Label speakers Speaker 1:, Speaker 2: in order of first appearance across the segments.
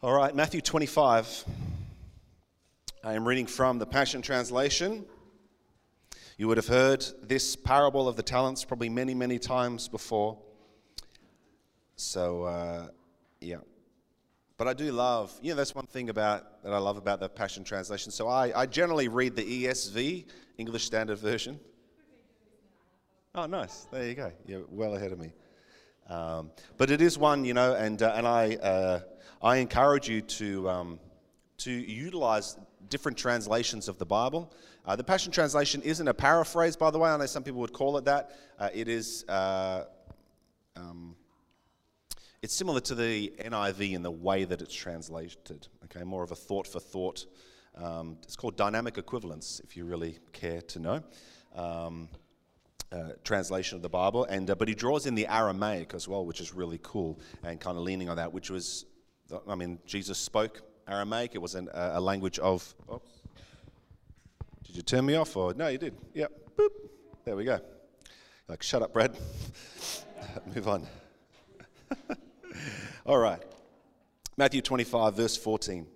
Speaker 1: All right, Matthew 25. I am reading from the Passion Translation. You would have heard this parable of the talents probably many, many times before. So, uh, yeah. But I do love, you know, that's one thing about that I love about the Passion Translation. So I, I generally read the ESV, English Standard Version. Oh, nice. There you go. You're well ahead of me. Um, but it is one, you know, and, uh, and I, uh, I encourage you to, um, to utilize different translations of the Bible. Uh, the Passion Translation isn't a paraphrase, by the way. I know some people would call it that. Uh, it is. Uh, um, it's similar to the NIV in the way that it's translated. Okay, more of a thought for thought. Um, it's called dynamic equivalence, if you really care to know. Uh, translation of the Bible, and uh, but he draws in the Aramaic as well, which is really cool, and kind of leaning on that, which was, I mean, Jesus spoke Aramaic. It was an, uh, a language of. Did you turn me off or no? You did. Yep. Boop. There we go. Like, shut up, Brad. Move on. All right. Matthew 25, verse 14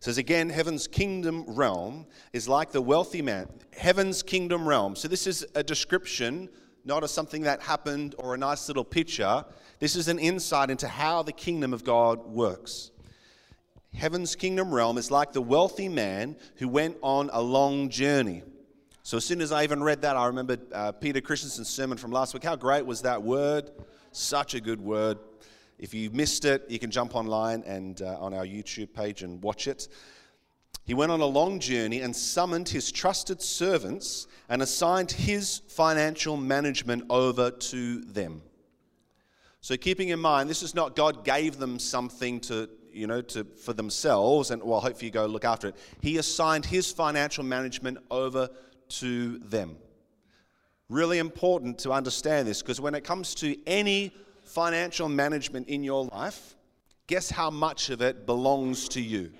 Speaker 1: says again, heaven's kingdom realm is like the wealthy man. Heaven's kingdom realm. So this is a description, not of something that happened or a nice little picture. This is an insight into how the kingdom of God works. Heaven's kingdom realm is like the wealthy man who went on a long journey. So as soon as I even read that, I remembered uh, Peter Christensen's sermon from last week. How great was that word? Such a good word. If you missed it, you can jump online and uh, on our YouTube page and watch it. He went on a long journey and summoned his trusted servants and assigned his financial management over to them. So, keeping in mind, this is not God gave them something to, you know, to, for themselves, and well, hopefully you go look after it. He assigned his financial management over to them. Really important to understand this because when it comes to any financial management in your life, guess how much of it belongs to you?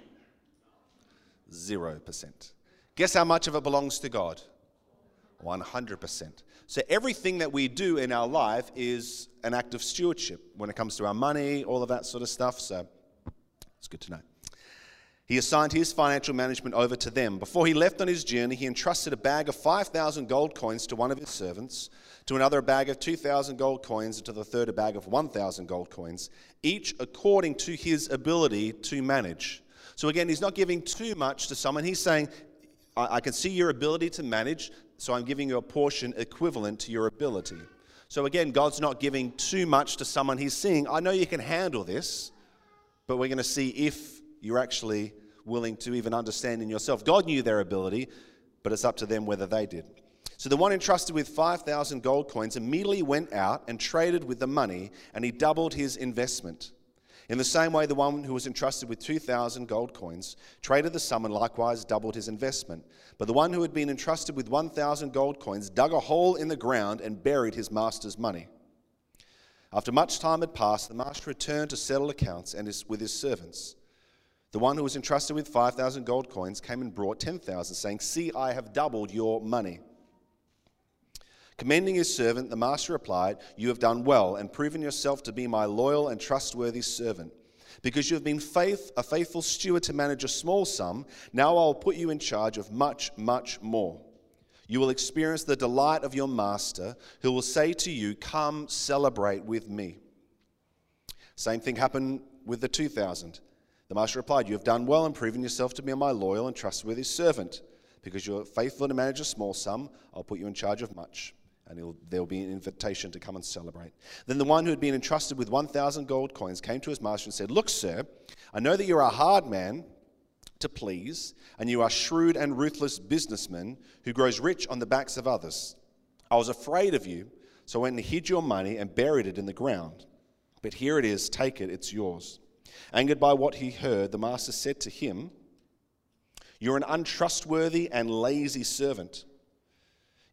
Speaker 1: 0%. Guess how much of it belongs to God? 100%. So everything that we do in our life is an act of stewardship when it comes to our money, all of that sort of stuff. So it's good to know. He assigned his financial management over to them. Before he left on his journey, he entrusted a bag of 5,000 gold coins to one of his servants, to another a bag of 2,000 gold coins, and to the third a bag of 1,000 gold coins, each according to his ability to manage. So again, he's not giving too much to someone. He's saying, I, I can see your ability to manage, so I'm giving you a portion equivalent to your ability. So again, God's not giving too much to someone. He's saying, I know you can handle this, but we're going to see if you're actually willing to even understand in yourself. God knew their ability, but it's up to them whether they did. So the one entrusted with 5,000 gold coins immediately went out and traded with the money, and he doubled his investment. In the same way, the one who was entrusted with 2,000 gold coins traded the sum and likewise doubled his investment. But the one who had been entrusted with 1,000 gold coins dug a hole in the ground and buried his master's money. After much time had passed, the master returned to settle accounts and his, with his servants. The one who was entrusted with 5,000 gold coins came and brought 10,000, saying, See, I have doubled your money. Commending his servant, the master replied, You have done well and proven yourself to be my loyal and trustworthy servant. Because you have been faith, a faithful steward to manage a small sum, now I will put you in charge of much, much more. You will experience the delight of your master, who will say to you, Come celebrate with me. Same thing happened with the 2,000. The master replied, You have done well and proven yourself to be my loyal and trustworthy servant. Because you're faithful to manage a small sum, I'll put you in charge of much. And there will be an invitation to come and celebrate. Then the one who had been entrusted with 1,000 gold coins came to his master and said, Look, sir, I know that you're a hard man to please, and you are shrewd and ruthless businessman who grows rich on the backs of others. I was afraid of you, so I went and hid your money and buried it in the ground. But here it is, take it, it's yours. Angered by what he heard, the master said to him, You're an untrustworthy and lazy servant.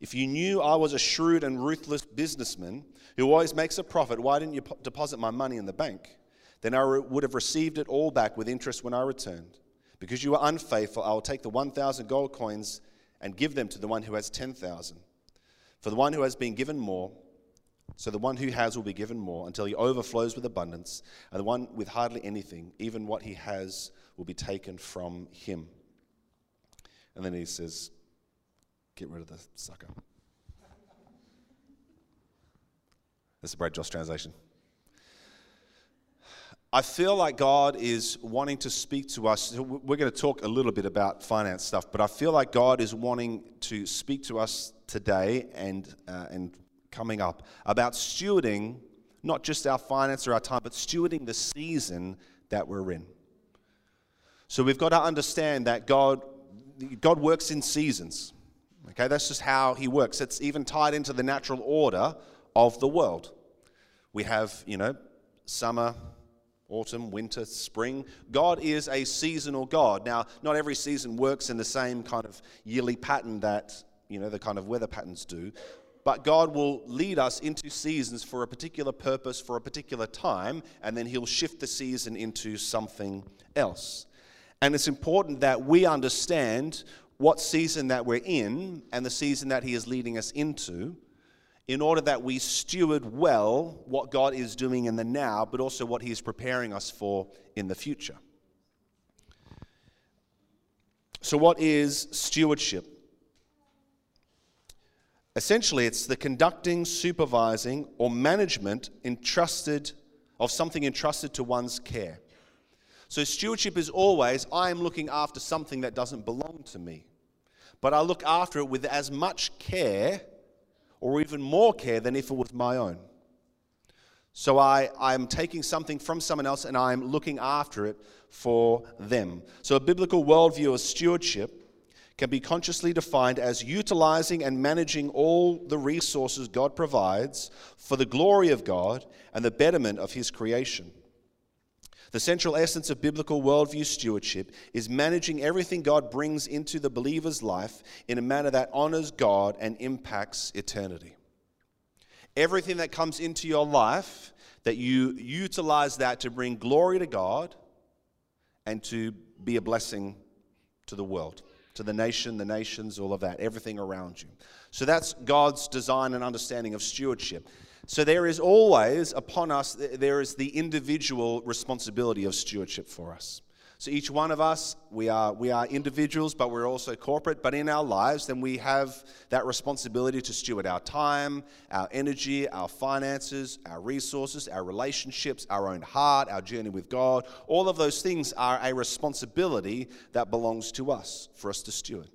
Speaker 1: If you knew I was a shrewd and ruthless businessman who always makes a profit, why didn't you deposit my money in the bank? Then I would have received it all back with interest when I returned. Because you were unfaithful, I will take the 1,000 gold coins and give them to the one who has 10,000. For the one who has been given more So the one who has will be given more until he overflows with abundance, and the one with hardly anything, even what he has, will be taken from him. And then he says, Get rid of the sucker. That's a Brad Joss translation. I feel like God is wanting to speak to us. We're going to talk a little bit about finance stuff, but I feel like God is wanting to speak to us today and, uh, and coming up about stewarding not just our finance or our time, but stewarding the season that we're in. So we've got to understand that God, God works in seasons. Okay, that's just how He works. It's even tied into the natural order of the world. We have, you know, summer, autumn, winter, spring. God is a seasonal God. Now, not every season works in the same kind of yearly pattern that, you know, the kind of weather patterns do. But God will lead us into seasons for a particular purpose, for a particular time, and then He'll shift the season into something else. And it's important that we understand what season that we're in and the season that He is leading us into in order that we steward well what God is doing in the now, but also what He is preparing us for in the future. So, what is stewardship? Essentially, it's the conducting, supervising, or management entrusted of something entrusted to one's care. So, stewardship is always I am looking after something that doesn't belong to me, but I look after it with as much care or even more care than if it was my own. So I, I'm taking something from someone else and I'm looking after it for them. So a biblical worldview of stewardship can be consciously defined as utilizing and managing all the resources God provides for the glory of God and the betterment of His creation. The central essence of biblical worldview stewardship is managing everything God brings into the believer's life in a manner that honors God and impacts eternity. Everything that comes into your life, that you utilize that to bring glory to God and to be a blessing to the world, to the nation, the nations, all of that, everything around you. So that's God's design and understanding of stewardship. So there is always upon us, there is the individual responsibility of stewardship for us. So each one of us, we are, we are individuals, but we're also corporate. But in our lives, then we have that responsibility to steward our time, our energy, our finances, our resources, our relationships, our own heart, our journey with God. All of those things are a responsibility that belongs to us for us to steward.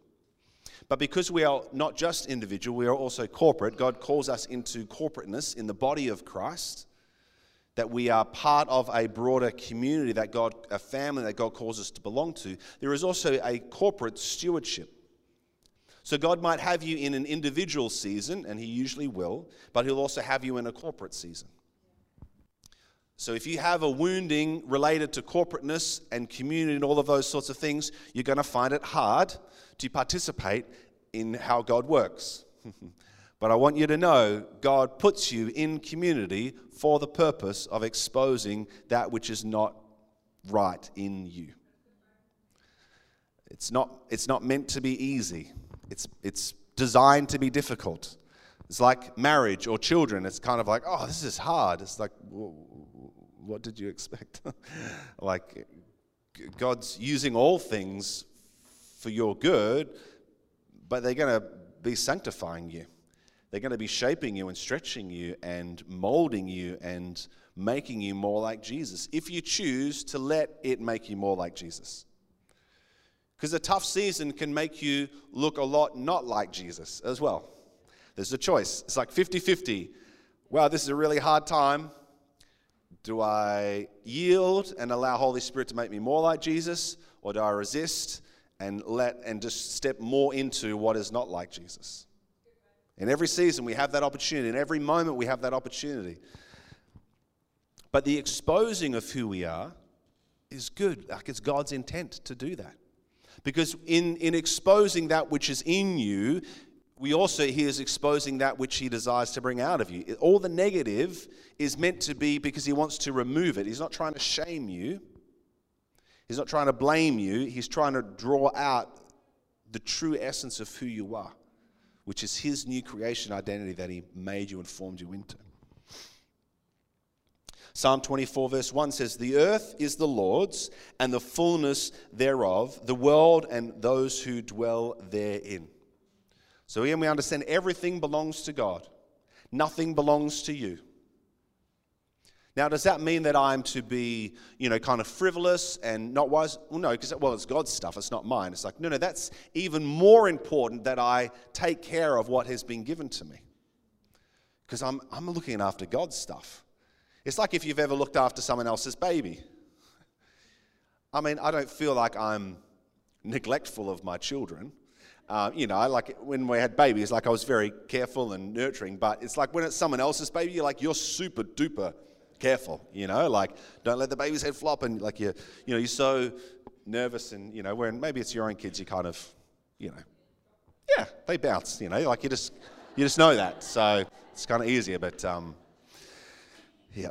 Speaker 1: But because we are not just individual, we are also corporate. God calls us into corporateness in the body of Christ, that we are part of a broader community that God, a family that God calls us to belong to. There is also a corporate stewardship. So God might have you in an individual season, and He usually will, but He'll also have you in a corporate season. So if you have a wounding related to corporateness and community and all of those sorts of things, you're going to find it hard to participate in how God works. but I want you to know God puts you in community for the purpose of exposing that which is not right in you. It's not, it's not meant to be easy, it's, it's designed to be difficult. It's like marriage or children. It's kind of like, oh, this is hard. It's like, what did you expect? like, God's using all things for your good, but they're going to be sanctifying you. They're going to be shaping you and stretching you and molding you and making you more like Jesus if you choose to let it make you more like Jesus. Because a tough season can make you look a lot not like Jesus as well. There's a choice. It's like 50 50. Wow, this is a really hard time. Do I yield and allow Holy Spirit to make me more like Jesus, or do I resist and let and just step more into what is not like Jesus. In every season, we have that opportunity. In every moment, we have that opportunity. But the exposing of who we are is good. Like it's God's intent to do that. Because in, in exposing that which is in you, we also, He is exposing that which He desires to bring out of you. All the negative is meant to be because He wants to remove it. He's not trying to shame you, He's not trying to blame you, he's trying to draw out the true essence of who you are, which is his new creation identity that he made you and formed you into. Psalm 24, verse 1 says, The earth is the Lord's, and the fullness thereof, the world and those who dwell therein. So again, we understand everything belongs to God, nothing belongs to you. Now, does that mean that I'm to be, you know, kind of frivolous and not wise? Well, no, because, well, it's God's stuff, it's not mine. It's like, no, no, that's even more important that I take care of what has been given to me. Because I'm, I'm looking after God's stuff. It's like if you've ever looked after someone else's baby. I mean, I don't feel like I'm neglectful of my children. Uh, you know, like when we had babies, like I was very careful and nurturing, but it's like when it's someone else's baby, you're like, you're super duper careful, you know, like don't let the baby's head flop and like you you know, you're so nervous and you know, when maybe it's your own kids, you kind of, you know, yeah, they bounce, you know, like you just you just know that. So it's kind of easier, but um, yeah.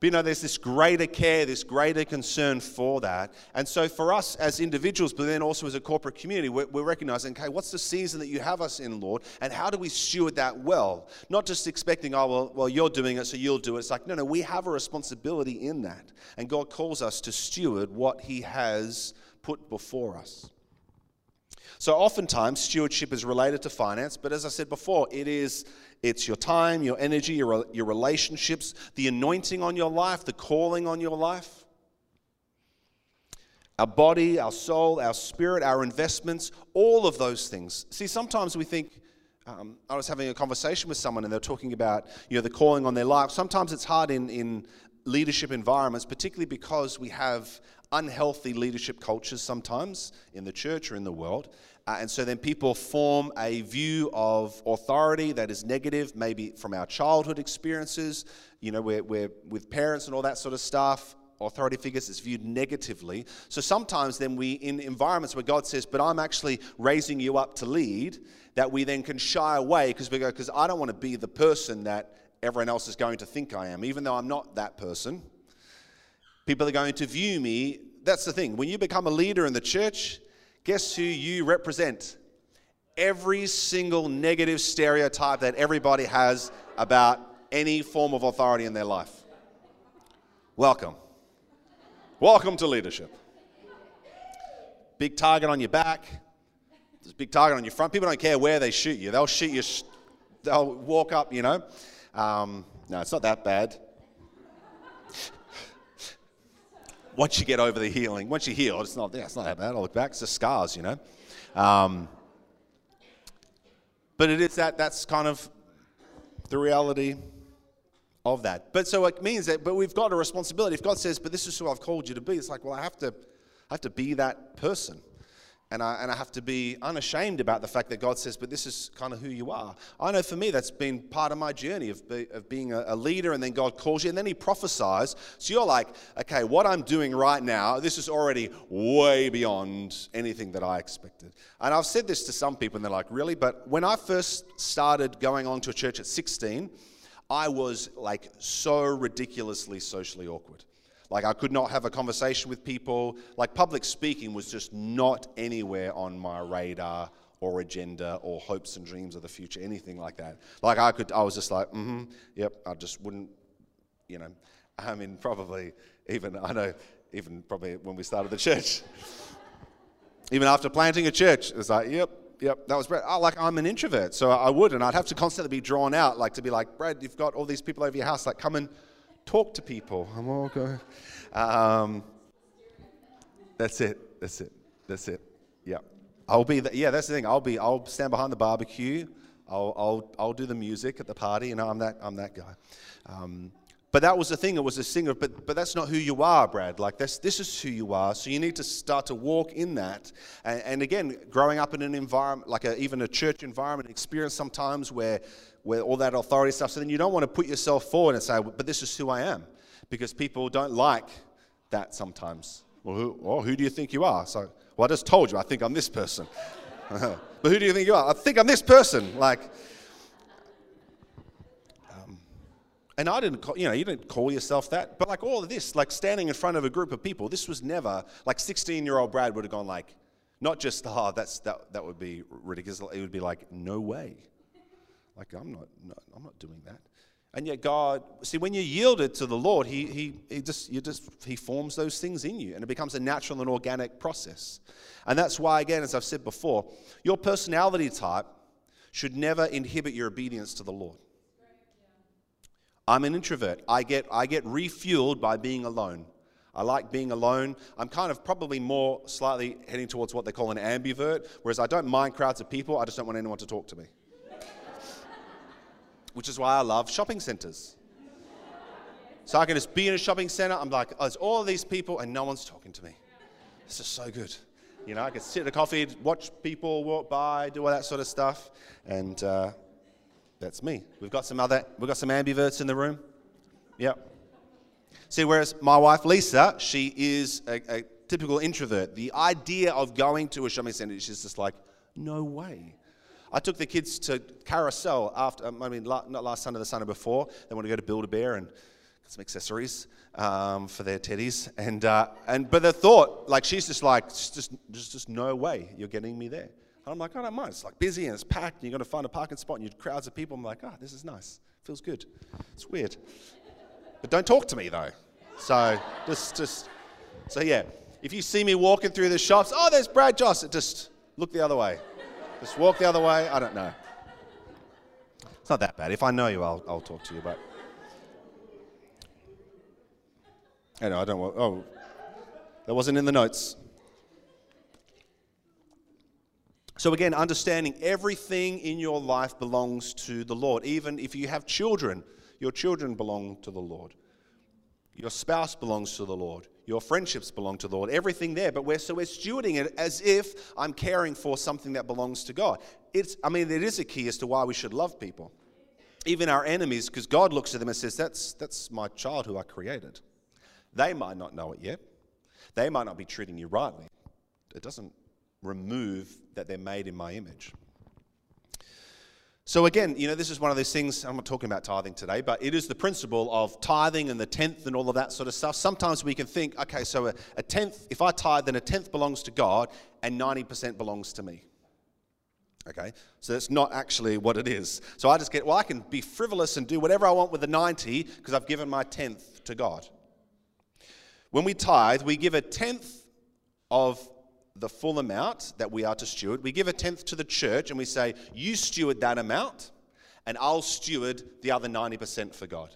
Speaker 1: You know, there's this greater care, this greater concern for that. And so, for us as individuals, but then also as a corporate community, we're, we're, recognizing, okay, what's the season that you have us in, Lord? And how do we steward that well? Not just expecting, oh, well, well, you're doing it, so you'll do it. It's like, no, no, we have a responsibility in that. And God calls us to steward what He has put before us. So, oftentimes, stewardship is related to finance, but as I said before, it is it's your time, your energy, your, your relationships, the anointing on your life, the calling on your life. Our body, our soul, our spirit, our investments, all of those things. See, sometimes we think, um, I was having a conversation with someone and they're talking about you know, the calling on their life. Sometimes it's hard in, in leadership environments, particularly because we have unhealthy leadership cultures sometimes in the church or in the world. Uh, and so then people form a view of authority that is negative, maybe from our childhood experiences, you know, we're, we're with parents and all that sort of stuff. Authority figures is viewed negatively. So sometimes then we, in environments where God says, but I'm actually raising you up to lead, that we then can shy away because we go, because I don't want to be the person that everyone else is going to think I am, even though I'm not that person. People are going to view me. That's the thing. When you become a leader in the church, Guess who you represent? Every single negative stereotype that everybody has about any form of authority in their life. Welcome. Welcome to leadership. Big target on your back. There's a big target on your front. People don't care where they shoot you. They'll shoot you. They'll walk up. You know. Um, no, it's not that bad. Once you get over the healing, once you heal, it's not, yeah, it's not that bad. I look back, it's the scars, you know. Um, but it is that, that's kind of the reality of that. But so it means that, but we've got a responsibility. If God says, but this is who I've called you to be, it's like, well, I have to, I have to be that person. And I, and I have to be unashamed about the fact that God says, but this is kind of who you are. I know for me, that's been part of my journey of, be, of being a, a, leader, and then God calls you, and then He prophesies. So you're like, okay, what I'm doing right now, this is already way beyond anything that I expected. And I've said this to some people, and they're like, really? But when I first started going on to a church at 16, I was like so ridiculously socially awkward. Like, I could not have a conversation with people. Like, public speaking was just not anywhere on my radar or agenda or hopes and dreams of the future, anything like that. Like, I could, I was just like, mm hmm, yep, I just wouldn't, you know. I mean, probably even, I know, even probably when we started the church, even after planting a church, it's like, yep, yep, that was Brad. Oh, like I'm an introvert, so I would, and I'd have to constantly be drawn out, like to be like, Brad, you've got all these people over your house, like come and talk to people. I'm all going. Um, that's it. That's it. That's it. Yeah. I'll be. The, yeah, that's the thing. I'll be. I'll stand behind the barbecue. I'll. I'll. I'll do the music at the party. Know, I'm that. I'm that guy. Um, but that was the thing. It was a singer. But but that's not who you are, Brad. Like this. This is who you are. So you need to start to walk in that. And, and again, growing up in an environment like a, even a church environment, experience sometimes where where all that authority stuff. So then you don't want to put yourself forward and say, but this is who I am. Because people don't like that sometimes. Well, who, well, who do you think you are? So, well, I just told you, I think I'm this person. but who do you think you are? I think I'm this person. Like, um, and I didn't, call, you know, you didn't call yourself that. But like all of this, like standing in front of a group of people, this was never, like 16 year old Brad would have gone like, not just, oh, that's, that, that would be ridiculous. It would be like, no way. Like, I'm not, no, I'm not doing that. And yet God, see, when you yield it to the Lord, He, he, he just, you just, He forms those things in you and it becomes a natural and organic process. And that's why, again, as I've said before, your personality type should never inhibit your obedience to the Lord. I'm an introvert. I get, I get refueled by being alone. I like being alone. I'm kind of probably more slightly heading towards what they call an ambivert, whereas I don't mind crowds of people, I just don't want anyone to talk to me which is why I love shopping centers. So I can just be in a shopping center. I'm like, oh, there's all these people and no one's talking to me. This is so good. You know, I can sit at a coffee, watch people walk by, do all that sort of stuff, and uh, that's me. We've got some other, we've got some ambiverts in the room. Yep. See, whereas my wife Lisa, she is a, a typical introvert. The idea of going to a shopping center, she's just like, no way. I took the kids to Carousel after, um, I mean, not last Sunday, the Sunday before. They want to go to Build a Bear and get some accessories um, for their teddies. And, uh, and, but the thought, like, she's just like, just, just, just no way you're getting me there. And I'm like, I don't mind. It's like busy and it's packed. And you're going to find a parking spot and you crowds of people. I'm like, oh, this is nice. Feels good. It's weird. But don't talk to me though. So just, just, so yeah. If you see me walking through the shops, oh, there's Brad Joss. Just look the other way. Just walk the other way. I don't know. It's not that bad. If I know you, I'll, I'll talk to you. But I know I don't want. Oh, that wasn't in the notes. So, again, understanding everything in your life belongs to the Lord. Even if you have children, your children belong to the Lord. Your spouse belongs to the Lord. Your friendships belong to the Lord. Everything there, but we're so we're stewarding it as if I'm caring for something that belongs to God. It's I mean, it is a key as to why we should love people. Even our enemies, because God looks at them and says, That's that's my child who I created. They might not know it yet. They might not be treating you rightly. It doesn't remove that they're made in my image. So, again, you know, this is one of those things, I'm not talking about tithing today, but it is the principle of tithing and the tenth and all of that sort of stuff. Sometimes we can think, okay, so a, a tenth, if I tithe, then a tenth belongs to God and 90% belongs to me. Okay, so that's not actually what it is. So I just get, well, I can be frivolous and do whatever I want with the 90 because I've given my tenth to God. When we tithe, we give a tenth of the full amount that we are to steward. We give a tenth to the church and we say, You steward that amount, and I'll steward the other 90% for God.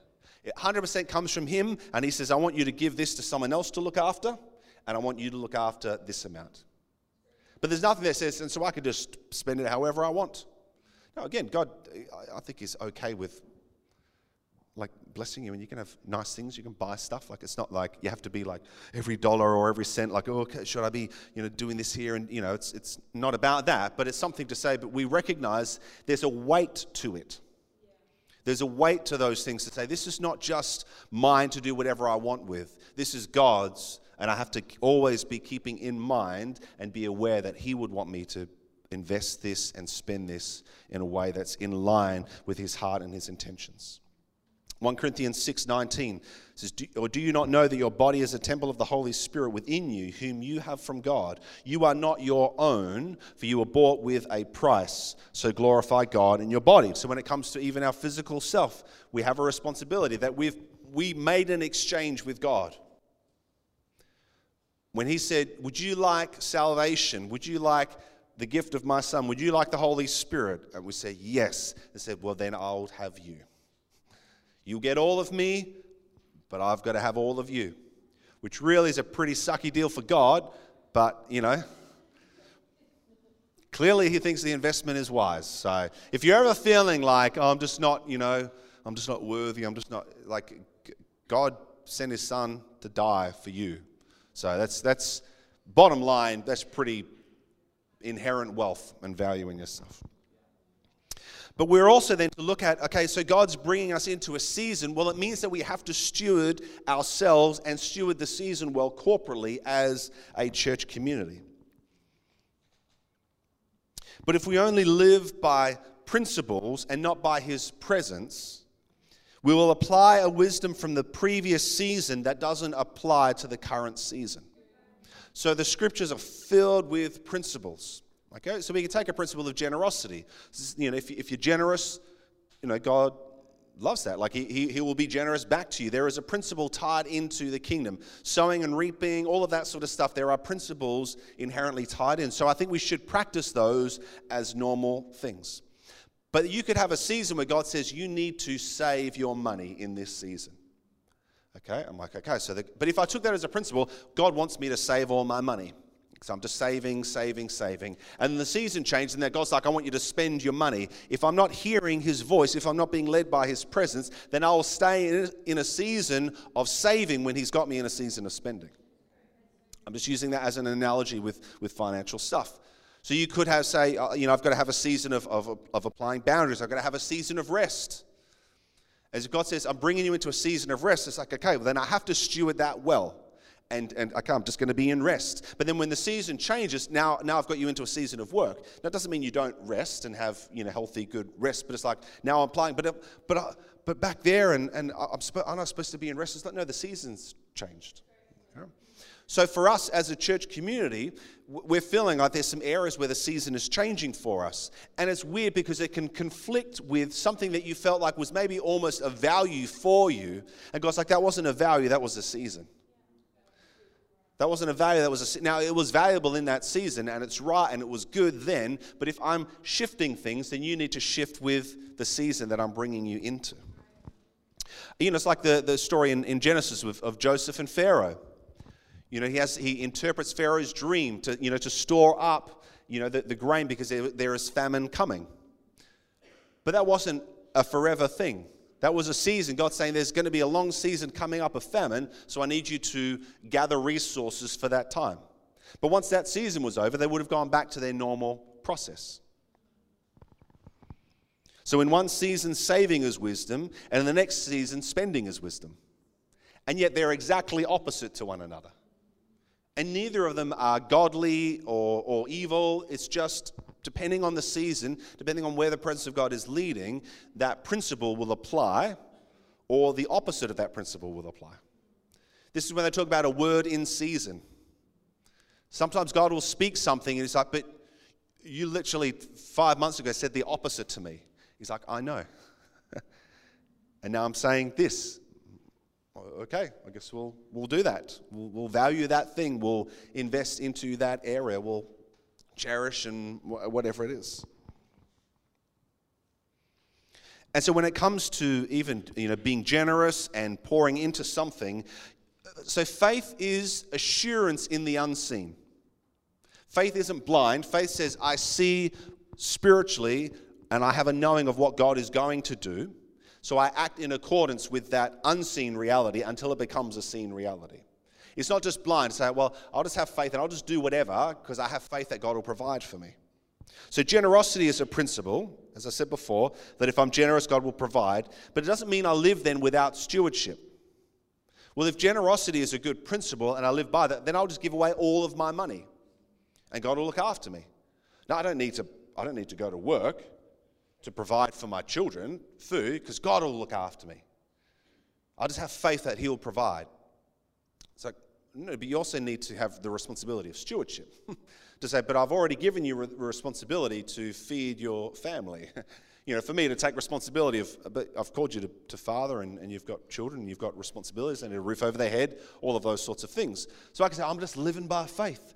Speaker 1: 100% comes from Him, and He says, I want you to give this to someone else to look after, and I want you to look after this amount. But there's nothing that says, and so I could just spend it however I want. No, again, God, I think, is okay with blessing you and you can have nice things. You can buy stuff. Like it's not like you have to be like every dollar or every cent like oh okay, should i be you know doing this here? And you know it's it's not about that but it's something to say but we recognize there's a weight to it. There's a weight to those things to say this is not just mine to do whatever i want with. This is god's and i have to always be keeping in mind and be aware that he would want me to invest this and spend this in a way that's in line with his heart and his intentions 1 Corinthians 6:19 says, "Or do you not know that your body is a temple of the Holy Spirit within you, whom you have from God? You are not your own, for you were bought with a price. So glorify God in your body." So when it comes to even our physical self, we have a responsibility that we've we made an exchange with God. When he said, "Would you like salvation? Would you like the gift of my son? Would you like the Holy Spirit?" And we say, "Yes." He said, "Well, then I'll have you." You get all of me, but I've got to have all of you. Which really is a pretty sucky deal for God, but you know, clearly he thinks the investment is wise. So if you're ever feeling like, oh, I'm just not, you know, I'm just not worthy, I'm just not, like, God sent his son to die for you. So that's, that's bottom line, that's pretty inherent wealth and value in yourself. But we're also then to look at okay, so God's bringing us into a season. Well, it means that we have to steward ourselves and steward the season well corporately as a church community. But if we only live by principles and not by His presence, we will apply a wisdom from the previous season that doesn't apply to the current season. So the scriptures are filled with principles. Okay, so we can take a principle of generosity. You know, if, if you're generous, you know, God loves that. Like he, he, he will be generous back to you. There is a principle tied into the kingdom. Sowing and reaping, all of that sort of stuff, there are principles inherently tied in. So I think we should practice those as normal things. But you could have a season where God says you need to save your money in this season. Okay, I'm like, okay, so, the, but if I took that as a principle, God wants me to save all my money. So I'm just saving, saving, saving. And the season changed, and then God's like, I want you to spend your money. If I'm not hearing His voice, if I'm not being led by His presence, then I'll stay in a season of saving when He's got me in a season of spending. I'm just using that as an analogy with, with financial stuff. So you could have, say, uh, you know, I've got to have a season of, of, of applying boundaries. I've got to have a season of rest. As God says, I'm bringing you into a season of rest, it's like, okay, well, then I have to steward that well and, and okay, I'm just going to be in rest. But then when the season changes, now, now I've got you into a season of work. That doesn't mean you don't rest and have you know healthy, good rest, but it's like now I'm playing. But but uh, but back there, and, and I'm, I'm not supposed to be in rest. It's like, no, the season's changed. So for us as a church community, we're feeling like there's some areas where the season is changing for us. And it's weird because it can conflict with something that you felt like was maybe almost a value for you. And God's like, that wasn't a value, that was a season. That wasn't a value, that was a, now it was valuable in that season and it's right and it was good then, but if I'm shifting things, then you need to shift with the season that I'm bringing you into. You know, it's like the, the story in, in Genesis of, of Joseph and Pharaoh. You know, he, has, he interprets Pharaoh's dream to, you know, to store up, you know, the, the grain because there, there is famine coming. But that wasn't a forever thing. That was a season. God's saying there's going to be a long season coming up of famine, so I need you to gather resources for that time. But once that season was over, they would have gone back to their normal process. So in one season, saving is wisdom, and in the next season, spending is wisdom. And yet they're exactly opposite to one another. And neither of them are godly or, or evil. It's just depending on the season, depending on where the presence of God is leading, that principle will apply, or the opposite of that principle will apply. This is when they talk about a word in season. Sometimes God will speak something, and He's like, but you literally five months ago said the opposite to me. He's like, I know. and now I'm saying this. Okay, I guess we'll, we'll do that. We'll, we'll value that thing. We'll invest into that area. We'll cherish and whatever it is. And so when it comes to even you know being generous and pouring into something, so faith is assurance in the unseen. Faith isn't blind. Faith says, I see spiritually and I have a knowing of what God is going to do. So I act in accordance with that unseen reality until it becomes a seen reality. It's not just blind, say, well, I'll just have faith and I'll just do whatever because I have faith that God will provide for me. So, generosity is a principle, as I said before, that if I'm generous, God will provide. But it doesn't mean I live then without stewardship. Well, if generosity is a good principle and I live by that, then I'll just give away all of my money and God will look after me. Now, I don't need to, I don't need to go to work to provide for my children food because God will look after me. I just have faith that He'll provide. It's like, no, but you also need to have the responsibility of stewardship. to say, but I've already given you the responsibility to feed your family. you know, for me to take responsibility of, but I've called you to, to father and, and you've got children you've got responsibilities and a roof over their head, all of those sorts of things. So I can say, I'm just living by faith.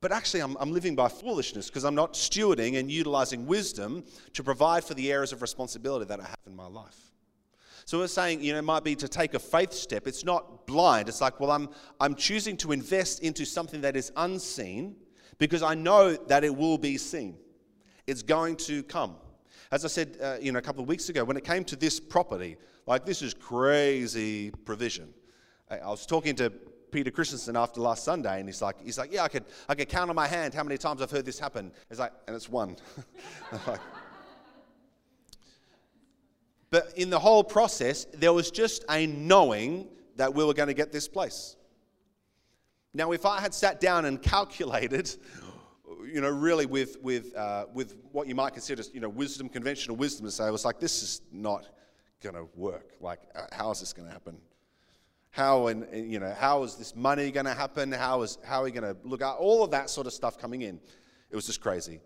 Speaker 1: But actually, I'm, I'm living by foolishness because I'm not stewarding and utilizing wisdom to provide for the areas of responsibility that I have in my life. So we're saying, you know, it might be to take a faith step. It's not blind. It's like, well, I'm, I'm choosing to invest into something that is unseen because I know that it will be seen. It's going to come. As I said, uh, you know, a couple of weeks ago, when it came to this property, like this is crazy provision. I, I was talking to Peter Christensen after last Sunday, and he's like, he's like, yeah, I could, I could count on my hand how many times I've heard this happen. It's like, and it's one. but in the whole process, there was just a knowing that we were going to get this place. Now, if I had sat down and calculated, you know, really with, with, uh, with what you might consider, you know, wisdom, conventional wisdom to say, I was like, this is not going to work. Like, uh, how is this going to happen? How and you know, how is this money going to happen? How is how are we going to look at all of that sort of stuff coming in? It was just crazy.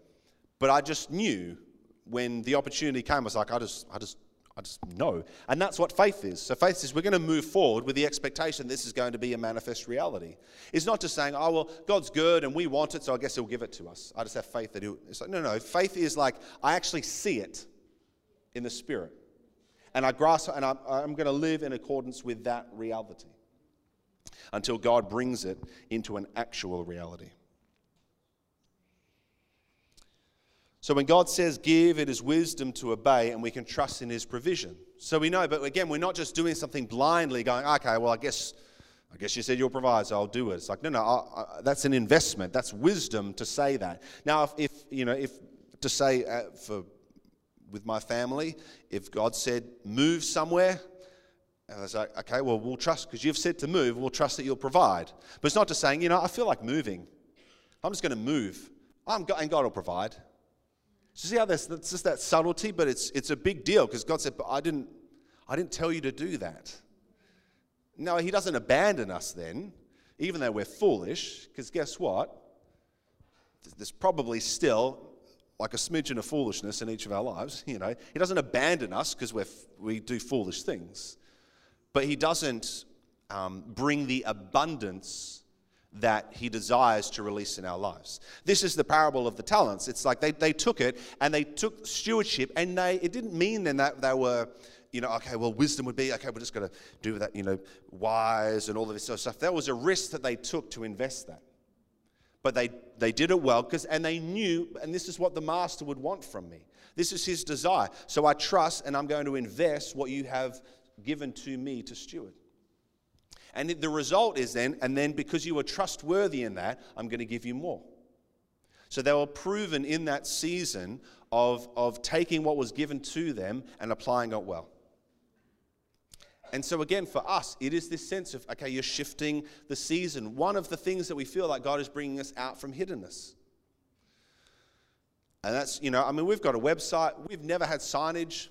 Speaker 1: But I just knew when the opportunity came, I was like, I just, I just I just know. And that's what faith is. So faith is we're going to move forward with the expectation this is going to be a manifest reality. It's not just saying, oh, well, God's good and we want it, so I guess he'll give it to us. I just have faith that he'll. It's like, no, no. Faith is like, I actually see it in the spirit. And I grasp and I'm, I'm going to live in accordance with that reality until God brings it into an actual reality. So when God says give, it is wisdom to obey, and we can trust in His provision. So we know, but again, we're not just doing something blindly, going, okay, well, I guess, I guess you said you'll provide, so I'll do it. It's like, no, no, I, I, that's an investment. That's wisdom to say that. Now, if, if you know, if to say uh, for with my family, if God said move somewhere, and I was like, okay, well, we'll trust because you've said to move. We'll trust that you'll provide. But it's not just saying, you know, I feel like moving. I'm just going to move. I'm, and God will provide. So see how this, it's just that subtlety, but it's, it's a big deal because God said, but I didn't, I didn't tell you to do that. No, He doesn't abandon us then, even though we're foolish, because guess what? There's probably still like a smidgen of foolishness in each of our lives. You know, He doesn't abandon us because we we do foolish things, but He doesn't um, bring the abundance that he desires to release in our lives. This is the parable of the talents. It's like they, they took it and they took stewardship, and they it didn't mean then that they were, you know, okay, well, wisdom would be, okay, we're just going to do that, you know, wise and all of this sort of stuff. That was a risk that they took to invest that. But they, they did it well because, and they knew, and this is what the master would want from me. This is his desire. So I trust and I'm going to invest what you have given to me to steward. And the result is then, and then because you were trustworthy in that, I'm going to give you more. So they were proven in that season of, of taking what was given to them and applying it well. And so, again, for us, it is this sense of, okay, you're shifting the season. One of the things that we feel like God is bringing us out from hiddenness. And that's, you know, I mean, we've got a website. We've never had signage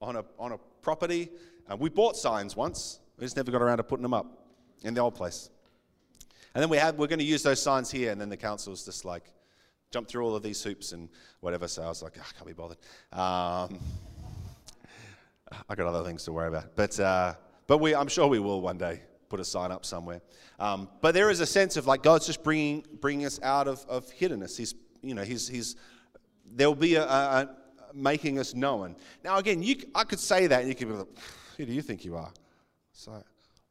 Speaker 1: on a, on a property. Uh, we bought signs once. We just never got around to putting them up in the old place. And then we had, we're going to use those signs here. And then the council's just like, jump through all of these hoops and whatever. So I was like, oh, I can't be bothered. Um, I got other things to worry about. But, uh, but we, I'm sure we will one day put a sign up somewhere. Um, but there is a sense of like God's just bringing, bringing us out of, of hiddenness. He's, you know, he's, he's, there'll be a, a, a making us known. Now, again, you, I could say that and you could be like, who do you think you are? So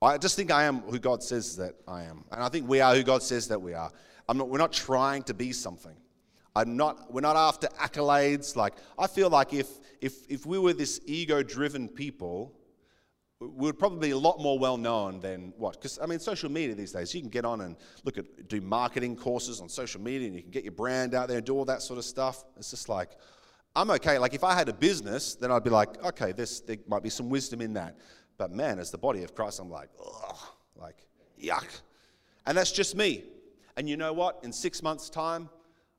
Speaker 1: I just think I am who God says that I am. And I think we are who God says that we are. Not, we're not trying to be something. I'm not, we're not after accolades. Like, I feel like if, if, if we were this ego driven people, we would probably be a lot more well known than what? Because, I mean, social media these days, you can get on and look at, do marketing courses on social media and you can get your brand out there and do all that sort of stuff. It's just like, I'm okay. Like, if I had a business, then I'd be like, okay, this, there might be some wisdom in that. But man, as the body of Christ, I'm like, ugh, like, yuck. And that's just me. And you know what? In six months' time,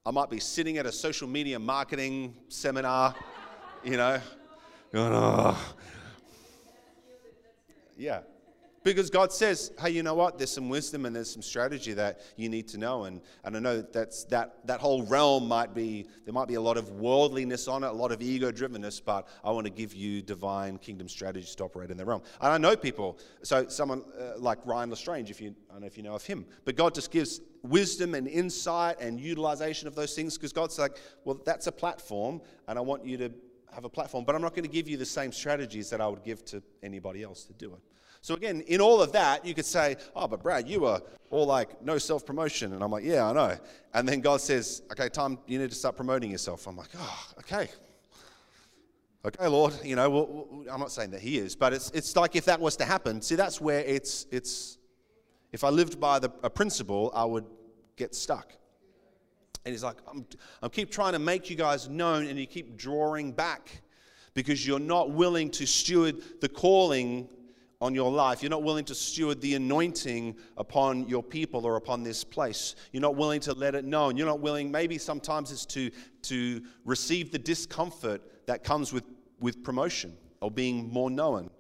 Speaker 1: I might be sitting at a social media marketing seminar, you know, going, oh. Yeah. Because God says, hey, you know what? There's some wisdom and there's some strategy that you need to know. And, and I know that's, that, that whole realm might be, there might be a lot of worldliness on it, a lot of ego drivenness, but I want to give you divine kingdom strategies to operate in the realm. And I know people, so someone uh, like Ryan LeStrange, if you, I don't know if you know of him, but God just gives wisdom and insight and utilization of those things because God's like, well, that's a platform and I want you to have a platform, but I'm not going to give you the same strategies that I would give to anybody else to do it. So again, in all of that, you could say, oh, but Brad, you were all like, no self promotion. And I'm like, yeah, I know. And then God says, okay, Tom, you need to start promoting yourself. I'm like, oh, okay. Okay, Lord, you know, well, I'm not saying that He is, but it's, it's like if that was to happen, see, that's where it's, it's if I lived by the, a principle, I would get stuck. And he's like, I'm, I keep trying to make you guys known, and you keep drawing back because you're not willing to steward the calling on your life. You're not willing to steward the anointing upon your people or upon this place. You're not willing to let it known. You're not willing, maybe sometimes it's to, to receive the discomfort that comes with, with promotion or being more known.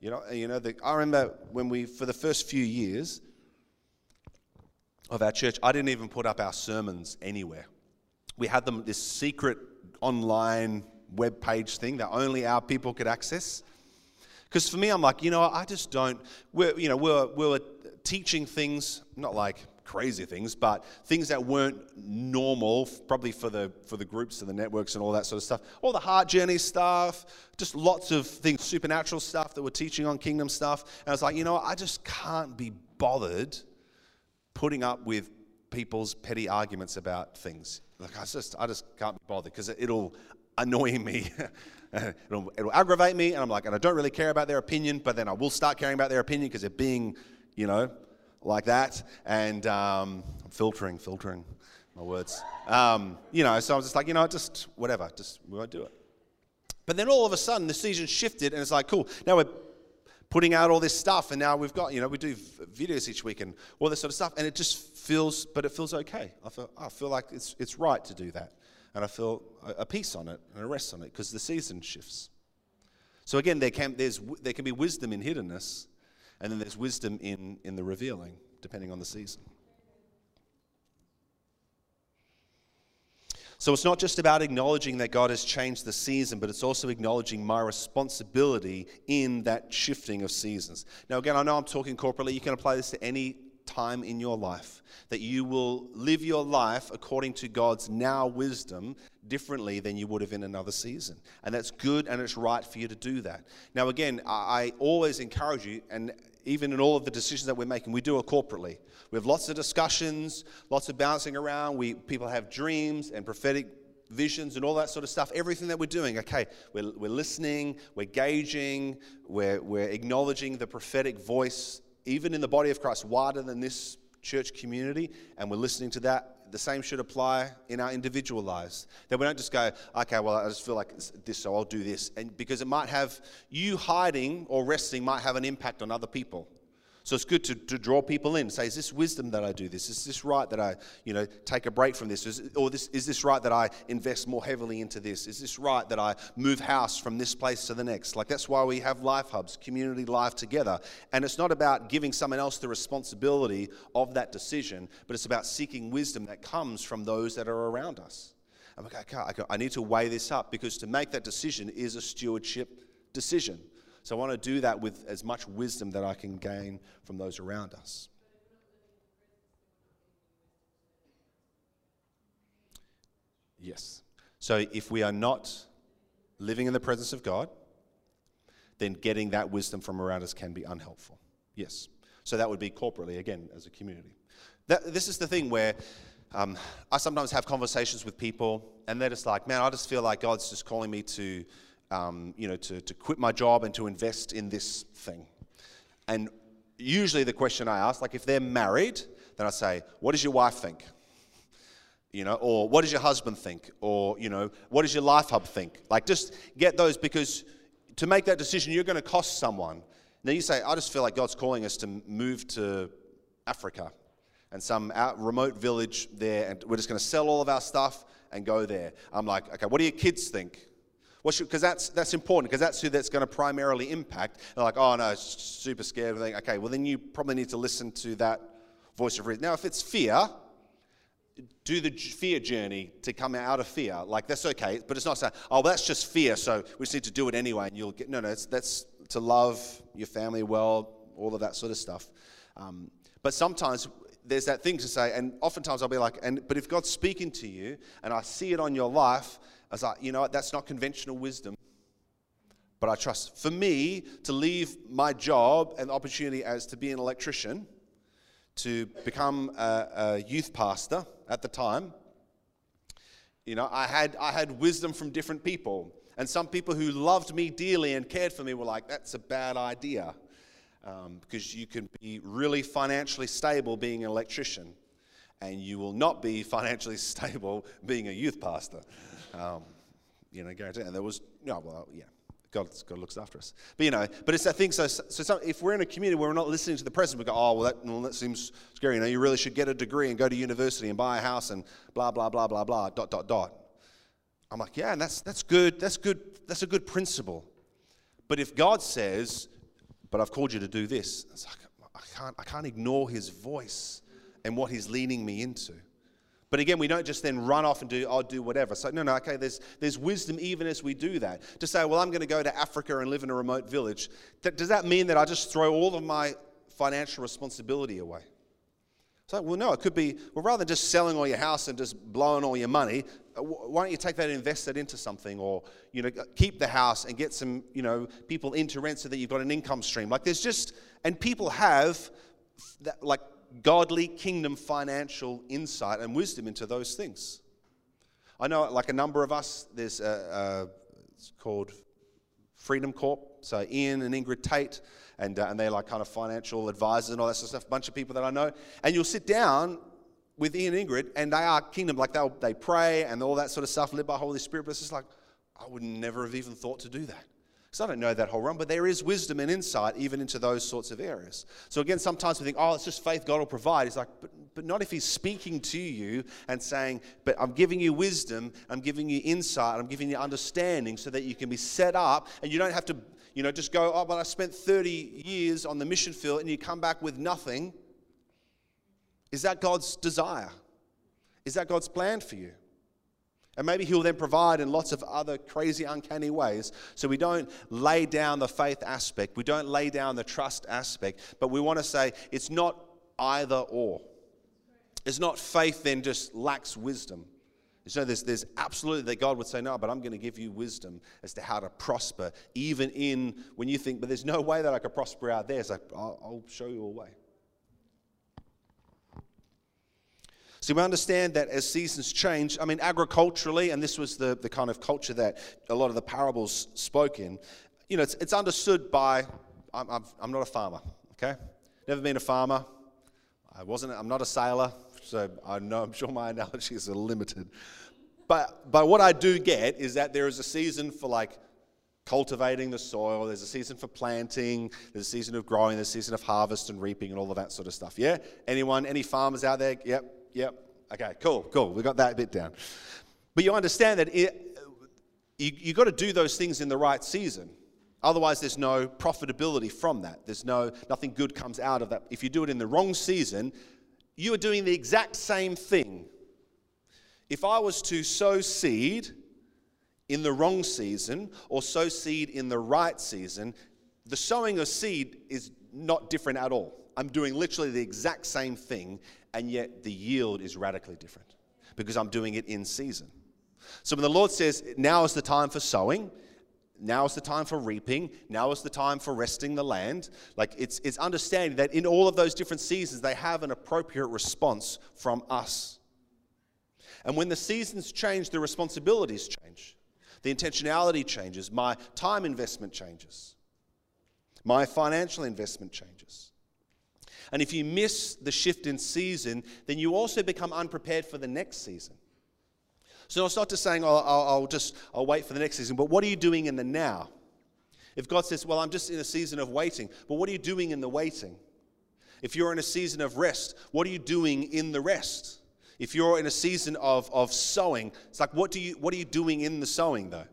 Speaker 1: You know, you know the, I remember when we, for the first few years of our church, I didn't even put up our sermons anywhere. We had them this secret online web page thing that only our people could access. Because for me, I'm like, you know, I just don't. We're, you know, we're, we're teaching things, not like crazy things, but things that weren't normal, probably for the for the groups and the networks and all that sort of stuff. All the heart journey stuff, just lots of things, supernatural stuff that we're teaching on kingdom stuff. And I was like, you know, I just can't be bothered putting up with people's petty arguments about things. Like I just I just can't be bothered because it'll annoy me. it'll, it'll aggravate me, and I'm like, and I don't really care about their opinion, but then I will start caring about their opinion because they're being, you know, like that. And um, I'm filtering, filtering my words. Um, you know, so I was just like, you know, just whatever, just we won't do it. But then all of a sudden, the season shifted, and it's like, cool. Now we're putting out all this stuff, and now we've got, you know, we do videos each week and all this sort of stuff, and it just feels, but it feels okay. I feel, I feel like it's, it's right to do that. And I feel a, a peace on it and a rest on it because the season shifts. So again, there can, there's, there can be wisdom in hiddenness, and then there's wisdom in, in the revealing, depending on the season. So it's not just about acknowledging that God has changed the season, but it's also acknowledging my responsibility in that shifting of seasons. Now, again, I know I'm talking corporately. You can apply this to any time in your life, that you will live your life according to God's now wisdom differently than you would have in another season. And that's good and it's right for you to do that. Now, again, I always encourage you, and even in all of the decisions that we're making, we do it corporately. We have lots of discussions, lots of bouncing around. We, people have dreams and prophetic visions and all that sort of stuff. Everything that we're doing, okay, we're, we're listening, we're gauging, we're, we're acknowledging the prophetic voice even in the body of Christ, wider than this church community, and we're listening to that. The same should apply in our individual lives. That we don't just go, okay, well, I just feel like this, so I'll do this. And because it might have, you hiding or resting might have an impact on other people. So it's good to, to draw people in. Say, is this wisdom that I do this? Is this right that I, you know, take a break from this? Is, or this, is this right that I invest more heavily into this? Is this right that I move house from this place to the next? Like that's why we have life hubs, community life together. And it's not about giving someone else the responsibility of that decision, but it's about seeking wisdom that comes from those that are around us. I'm like, okay, I need to weigh this up because to make that decision is a stewardship decision. So I want to do that with as much wisdom that I can gain from those around us. Yes. So if we are not living in the presence of God, then getting that wisdom from around us can be unhelpful. Yes. So that would be corporately, again, as a community. That, this is the thing where um, I sometimes have conversations with people, and they're just like, man, I just feel like God's just calling me to um, you know, to, to quit my job and to invest in this thing. And usually the question I ask, like if they're married, then I say, what does your wife think? You know, or what does your husband think? Or, you know, what does your life hub think? Like just get those because to make that decision, you're going to cost someone. Now you say, I just feel like God's calling us to move to Africa and some remote village there, and we're just going to sell all of our stuff and go there. I'm like, okay, what do your kids think? Because that's, that's important, because that's who that's going to primarily impact. They're like, oh no, super scared. Think, okay, well then you probably need to listen to that voice of reason. Now, if it's fear, do the fear journey to come out of fear. Like that's okay, but it's not saying, oh, that's just fear, so we just need to do it anyway, and you'll get. No, no, that's to love your family well, all of that sort of stuff. Um, but sometimes there's that thing to say, and oftentimes I'll be like, and but if God's speaking to you, and I see it on your life, I was like, you know what, that's not conventional wisdom, but I trust. For me to leave my job and opportunity as to be an electrician, to become a, a youth pastor at the time, you know, I had, I had wisdom from different people. And some people who loved me dearly and cared for me were like, that's a bad idea. Um, because you can be really financially stable being an electrician, and you will not be financially stable being a youth pastor. Um, you know, guarantee. And there was, no, well, yeah, God, God looks after us. But you know, but it's that thing. So, so some, if we're in a community where we're not listening to the present, we go, oh, well that, well, that seems scary. You know, you really should get a degree and go to university and buy a house and blah blah blah blah blah. Dot dot dot. I'm like, yeah, and that's that's good. That's good. That's a good principle. But if God says, but I've called you to do this, like I can't I can't ignore His voice and what He's leading me into But again, we don't just then run off and do, I'll do whatever. So, no, no, okay, there's, there's wisdom even as we do that. To say, well, I'm going to go to Africa and live in a remote village, does that mean that I just throw all of my financial responsibility away? Like, well, no, it could be, well, rather than just selling all your house and just blowing all your money, uh, why don't you take that and invest it into something or, you know, keep the house and get some, you know, people into rent so that you've got an income stream. Like there's just, and people have that, like godly kingdom financial insight and wisdom into those things. I know, like a number of us, there's a, a it's called Freedom Corp. So Ian and Ingrid Tate, and, uh, and they're like kind of financial advisors and all that sort of stuff. A bunch of people that I know, and you'll sit down with Ian and Ingrid, and they are kingdom, like they they pray and all that sort of stuff, led by Holy Spirit. But it's just like I would never have even thought to do that. Because I don't know that whole realm, but there is wisdom and insight even into those sorts of areas. So again, sometimes we think, oh, it's just faith God will provide. He's like, but, but not if He's speaking to you and saying, but I'm giving you wisdom, I'm giving you insight, I'm giving you understanding so that you can be set up and you don't have to, you know, just go, oh, but I spent 30 years on the mission field and you come back with nothing. Is that God's desire? Is that God's plan for you? And maybe He'll then provide in lots of other crazy, uncanny ways. So we don't lay down the faith aspect, we don't lay down the trust aspect, but we want to say it's not either or. It's not faith then just lacks wisdom. So there's, there's absolutely that God would say, No, but I'm going to give you wisdom as to how to prosper, even in when you think, but there's no way that I could prosper out there. It's like, I'll, I'll show you a way. So we understand that as seasons change, I mean, agriculturally, and this was the, the kind of culture that a lot of the parables spoke in, you know, it's, it's understood by, I'm, I'm, I'm not a farmer, okay? Never been a farmer. I wasn't, I'm not a sailor, so I know, I'm sure my analogies are limited. But, but what I do get is that there is a season for like cultivating the soil, there's a season for planting, there's a season of growing, there's a season of harvest and reaping and all of that sort of stuff. Yeah? Anyone, any farmers out there? Yep, Yep. Okay, cool, cool. We got that bit down. But you understand that it, you, you've got to do those things in the right season. Otherwise, there's no profitability from that. There's no, nothing good comes out of that. If you do it in the wrong season, you are doing the exact same thing. If I was to sow seed in the wrong season or sow seed in the right season, the sowing of seed is not different at all. I'm doing literally the exact same thing, and yet the yield is radically different because I'm doing it in season. So when the Lord says, now is the time for sowing, now is the time for reaping, now is the time for resting the land, like it's, it's understanding that in all of those different seasons, they have an appropriate response from us. And when the seasons change, the responsibilities change. The intentionality changes. My time investment changes. My financial investment changes. And if you miss the shift in season, then you also become unprepared for the next season. So it's not just saying, oh, I'll, I'll just I'll wait for the next season, but what are you doing in the now? If God says, well, I'm just in a season of waiting, but what are you doing in the waiting? If you're in a season of rest, what are you doing in the rest? If you're in a season of, of sowing, it's like, what, do you, what are you doing in the sowing, though?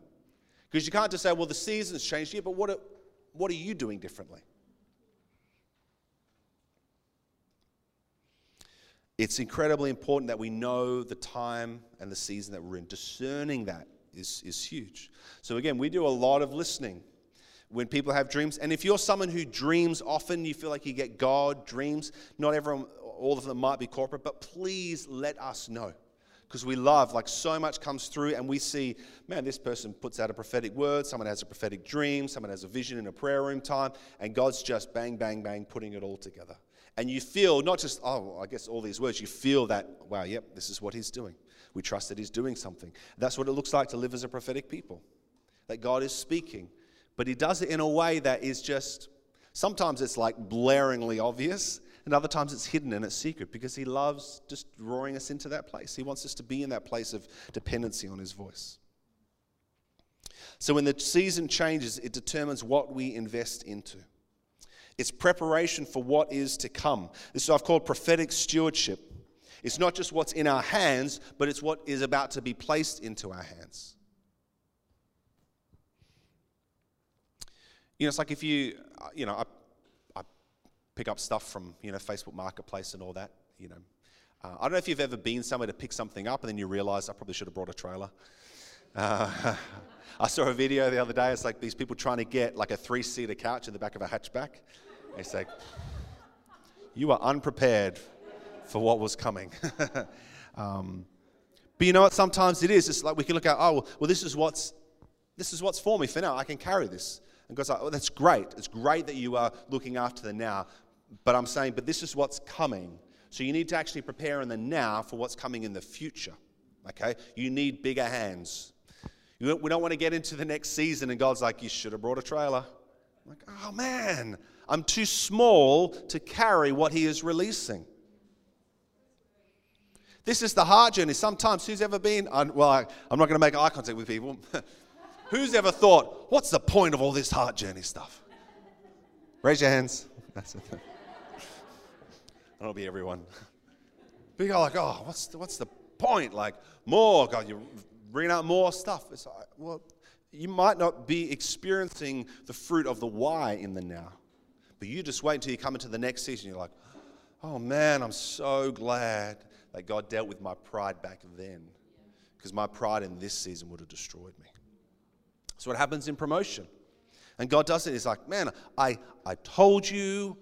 Speaker 1: Because you can't just say, well, the season's changed. Yeah, but what are, what are you doing differently? It's incredibly important that we know the time and the season that we're in. Discerning that is, is huge. So, again, we do a lot of listening when people have dreams. And if you're someone who dreams often, you feel like you get God dreams, not everyone, all of them might be corporate, but please let us know. Because we love, like so much comes through, and we see, man, this person puts out a prophetic word, someone has a prophetic dream, someone has a vision in a prayer room time, and God's just bang, bang, bang, putting it all together. And you feel not just, oh, I guess all these words, you feel that, wow, yep, this is what he's doing. We trust that he's doing something. That's what it looks like to live as a prophetic people, that God is speaking. But he does it in a way that is just, sometimes it's like blaringly obvious, and other times it's hidden and it's secret because he loves just drawing us into that place. He wants us to be in that place of dependency on his voice. So when the season changes, it determines what we invest into. It's preparation for what is to come. This is what I've called prophetic stewardship. It's not just what's in our hands, but it's what is about to be placed into our hands. You know, it's like if you, uh, you know, I, I pick up stuff from, you know, Facebook Marketplace and all that, you know. Uh, I don't know if you've ever been somewhere to pick something up and then you realize I probably should have brought a trailer. Uh, I saw a video the other day. It's like these people trying to get like a three seater couch in the back of a hatchback. They say, You are unprepared for what was coming. um, but you know what? Sometimes it is. It's like we can look at, oh, well, this is what's this is what's for me for now. I can carry this. And God's like, oh, that's great. It's great that you are looking after the now. But I'm saying, but this is what's coming. So you need to actually prepare in the now for what's coming in the future. Okay? You need bigger hands. we don't want to get into the next season and God's like, you should have brought a trailer. I'm like, oh man, I'm too small to carry what He is releasing. This is the hard journey. Sometimes, who's ever been, well, I, I'm not going to make eye contact with people. who's ever thought, what's the point of all this heart journey stuff? Raise your hands. That's it. That'll be everyone. But you're like, oh, what's the, what's the point? Like, more, God, you're bringing out more stuff. It's like, well, you might not be experiencing the fruit of the why in the now. But you just wait until you come into the next season. You're like, oh man, I'm so glad that God dealt with my pride back then. Because my pride in this season would have destroyed me. So what happens in promotion. And God does it. He's like, man, I, I told you,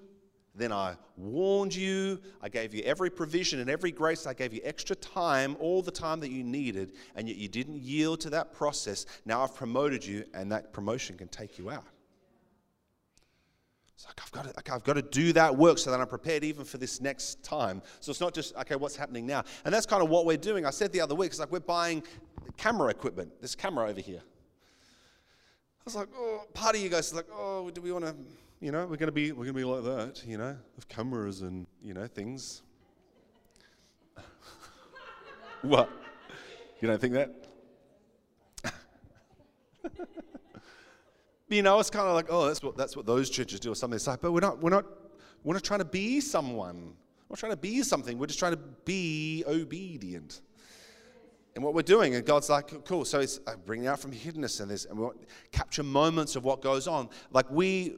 Speaker 1: then I warned you. I gave you every provision and every grace. I gave you extra time, all the time that you needed, and yet you didn't yield to that process. Now I've promoted you, and that promotion can take you out. It's like, I've got, to, I've got to do that work so that I'm prepared even for this next time. So it's not just, okay, what's happening now? And that's kind of what we're doing. I said the other week, it's like we're buying camera equipment, this camera over here. I was like, oh, part of you guys is like, oh, do we want to, you know, we're going to be, we're going to be like that, you know, with cameras and, you know, things. what? You don't think that? you know, it's kind of like, oh, that's what, that's what those churches do or something. It's like, but we're not, we're not, we're not trying to be someone. We're not trying to be something. We're just trying to be obedient. And what we're doing, and God's like, cool. So it's bringing out from hiddenness and this, and we capture moments of what goes on. Like we,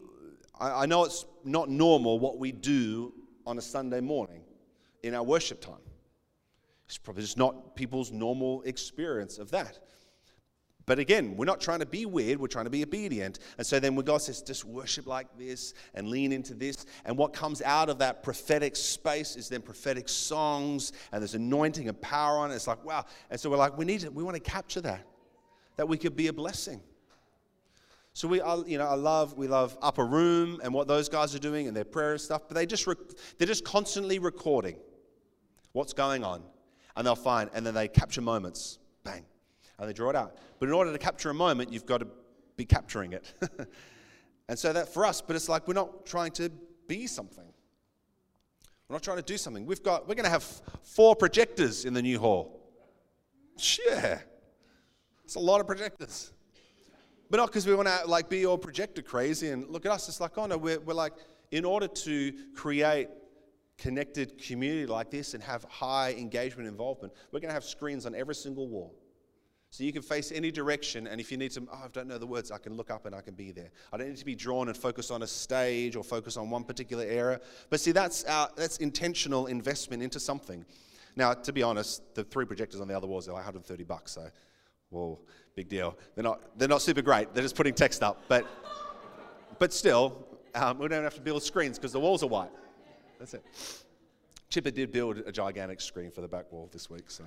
Speaker 1: I, I know it's not normal what we do on a Sunday morning in our worship time. It's probably just not people's normal experience of that. But again, we're not trying to be weird, we're trying to be obedient. And so then when God says, just worship like this and lean into this, and what comes out of that prophetic space is then prophetic songs, and there's anointing and power on it. It's like, wow. And so we're like, we need it, we want to capture that, that we could be a blessing. So we, are, you know, I love, we love Upper Room and what those guys are doing and their prayer and stuff, but they just, they're just constantly recording what's going on, and they'll find, and then they capture moments, bang, and they draw it out. But in order to capture a moment, you've got to be capturing it. and so that for us, but it's like we're not trying to be something. We're not trying to do something. We've got, we're going to have four projectors in the new hall. Yeah. It's a lot of projectors. But not because we want to like be all projector crazy and look at us. It's like, oh no, we're, we're like, in order to create connected community like this and have high engagement involvement, we're going to have screens on every single wall. So you can face any direction, and if you need to, oh, I don't know the words, I can look up and I can be there. I don't need to be drawn and focus on a stage or focus on one particular area. But see, that's, our, that's intentional investment into something. Now, to be honest, the three projectors on the other walls are like 130 bucks, so, whoa, big deal. They're not, they're not super great, they're just putting text up. But, but still, um, we don't have to build screens because the walls are white. That's it. Chipper did build a gigantic screen for the back wall this week, so.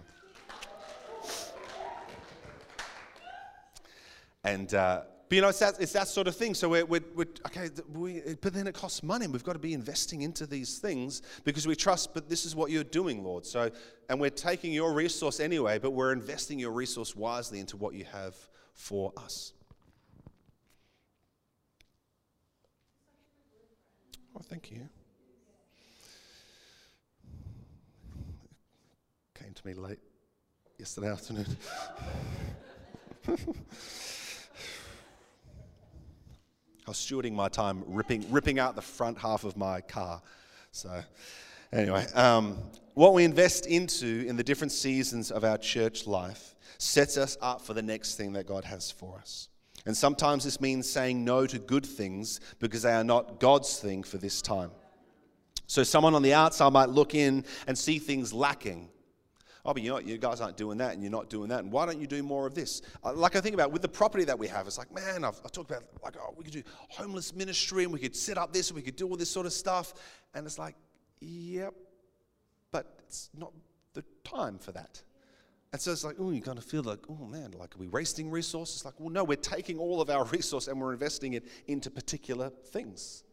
Speaker 1: And, uh, but you know, it's that, it's that sort of thing. So we're, we're, we're okay, we, but then it costs money. We've got to be investing into these things because we trust, but this is what you're doing, Lord. So, and we're taking your resource anyway, but we're investing your resource wisely into what you have for us. Oh, thank you. Came to me late yesterday afternoon. Was stewarding my time ripping, ripping out the front half of my car. So, anyway, um, what we invest into in the different seasons of our church life sets us up for the next thing that God has for us. And sometimes this means saying no to good things because they are not God's thing for this time. So someone on the outside might look in and see things lacking. Oh, but you know? You guys aren't doing that and you're not doing that. And why don't you do more of this? Uh, like I think about with the property that we have, it's like, man, I've, I've talked about like, oh, we could do homeless ministry and we could set up this and we could do all this sort of stuff. And it's like, yep, but it's not the time for that. And so it's like, oh, you kind of feel like, oh man, like are we wasting resources? Like, well, no, we're taking all of our resource and we're investing it into particular things.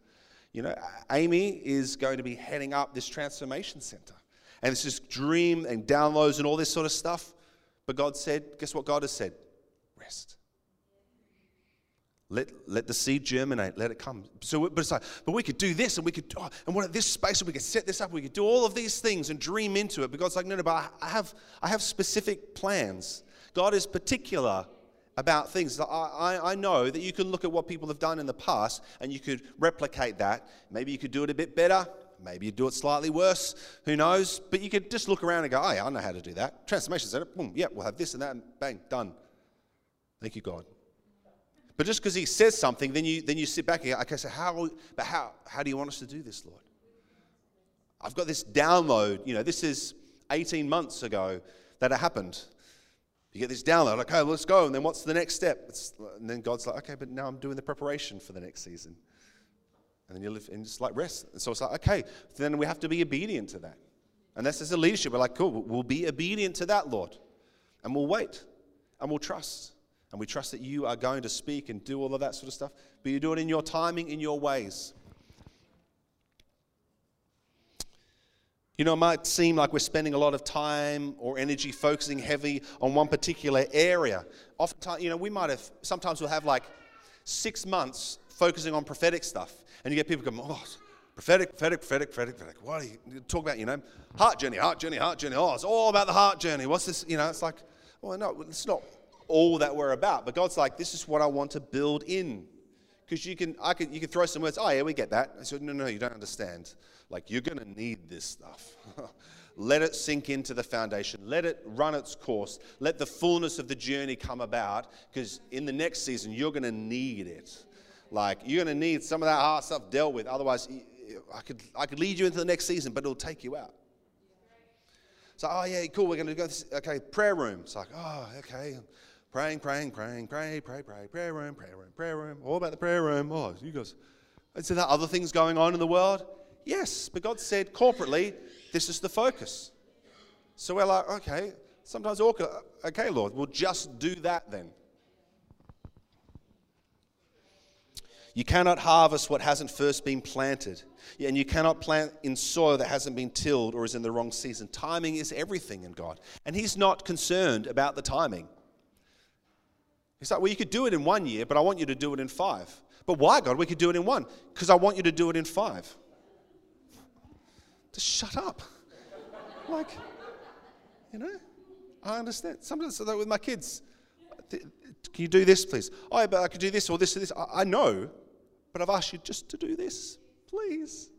Speaker 1: You know, Amy is going to be heading up this transformation center. And it's just dream and downloads and all this sort of stuff. But God said, guess what God has said? Rest. Let, let the seed germinate, let it come. So, but it's like, but we could do this and we could, oh, and what this space, and we could set this up, we could do all of these things and dream into it. But God's like, no, no, but I have, I have specific plans. God is particular about things. I, I, I know that you can look at what people have done in the past and you could replicate that. Maybe you could do it a bit better. Maybe you do it slightly worse. Who knows? But you could just look around and go, oh, yeah, I know how to do that. Transformation center, boom, yeah, we'll have this and that, and bang, done. Thank you, God. But just because he says something, then you, then you sit back and go, okay, so how, but how, how do you want us to do this, Lord? I've got this download. You know, this is 18 months ago that it happened. You get this download, okay, let's go. And then what's the next step? It's, and then God's like, okay, but now I'm doing the preparation for the next season. And then you live in just like rest. And so it's like, okay, then we have to be obedient to that. And this is a leadership. We're like, cool, we'll be obedient to that, Lord. And we'll wait. And we'll trust. And we trust that you are going to speak and do all of that sort of stuff. But you do it in your timing, in your ways. You know, it might seem like we're spending a lot of time or energy focusing heavy on one particular area. Oftentimes, you know, we might have, sometimes we'll have like six months focusing on prophetic stuff. And you get people going, oh, prophetic, prophetic, prophetic, prophetic, prophetic. What are you, you talk about, you know, heart journey, heart journey, heart journey. Oh, it's all about the heart journey. What's this? You know, it's like, well, no, it's not all that we're about. But God's like, this is what I want to build in. Because you can, I could, you can throw some words, oh, yeah, we get that. I said, no, no, you don't understand. Like, you're going to need this stuff. Let it sink into the foundation. Let it run its course. Let the fullness of the journey come about because in the next season, you're going to need it. Like, you're going to need some of that hard stuff dealt with. Otherwise, I could, I could lead you into the next season, but it'll take you out. So, oh, yeah, cool. We're going to go, this, okay, prayer room. It's like, oh, okay. Praying, praying, praying, pray, pray, pray, prayer room, prayer room, prayer room. All about the prayer room. Oh, you guys. And so there other things going on in the world? Yes, but God said corporately, this is the focus. So we're like, okay, sometimes, uh, okay, Lord, we'll just do that then. You cannot harvest what hasn't first been planted. And you cannot plant in soil that hasn't been tilled or is in the wrong season. Timing is everything in God. And He's not concerned about the timing. He's like, well, you could do it in one year, but I want you to do it in five. But why, God? We could do it in one. Because I want you to do it in five. Just shut up. like, you know, I understand. Sometimes so with my kids, can you do this, please? Oh, but I could do this or this or this. I, I know, but I've asked you just to do this, please.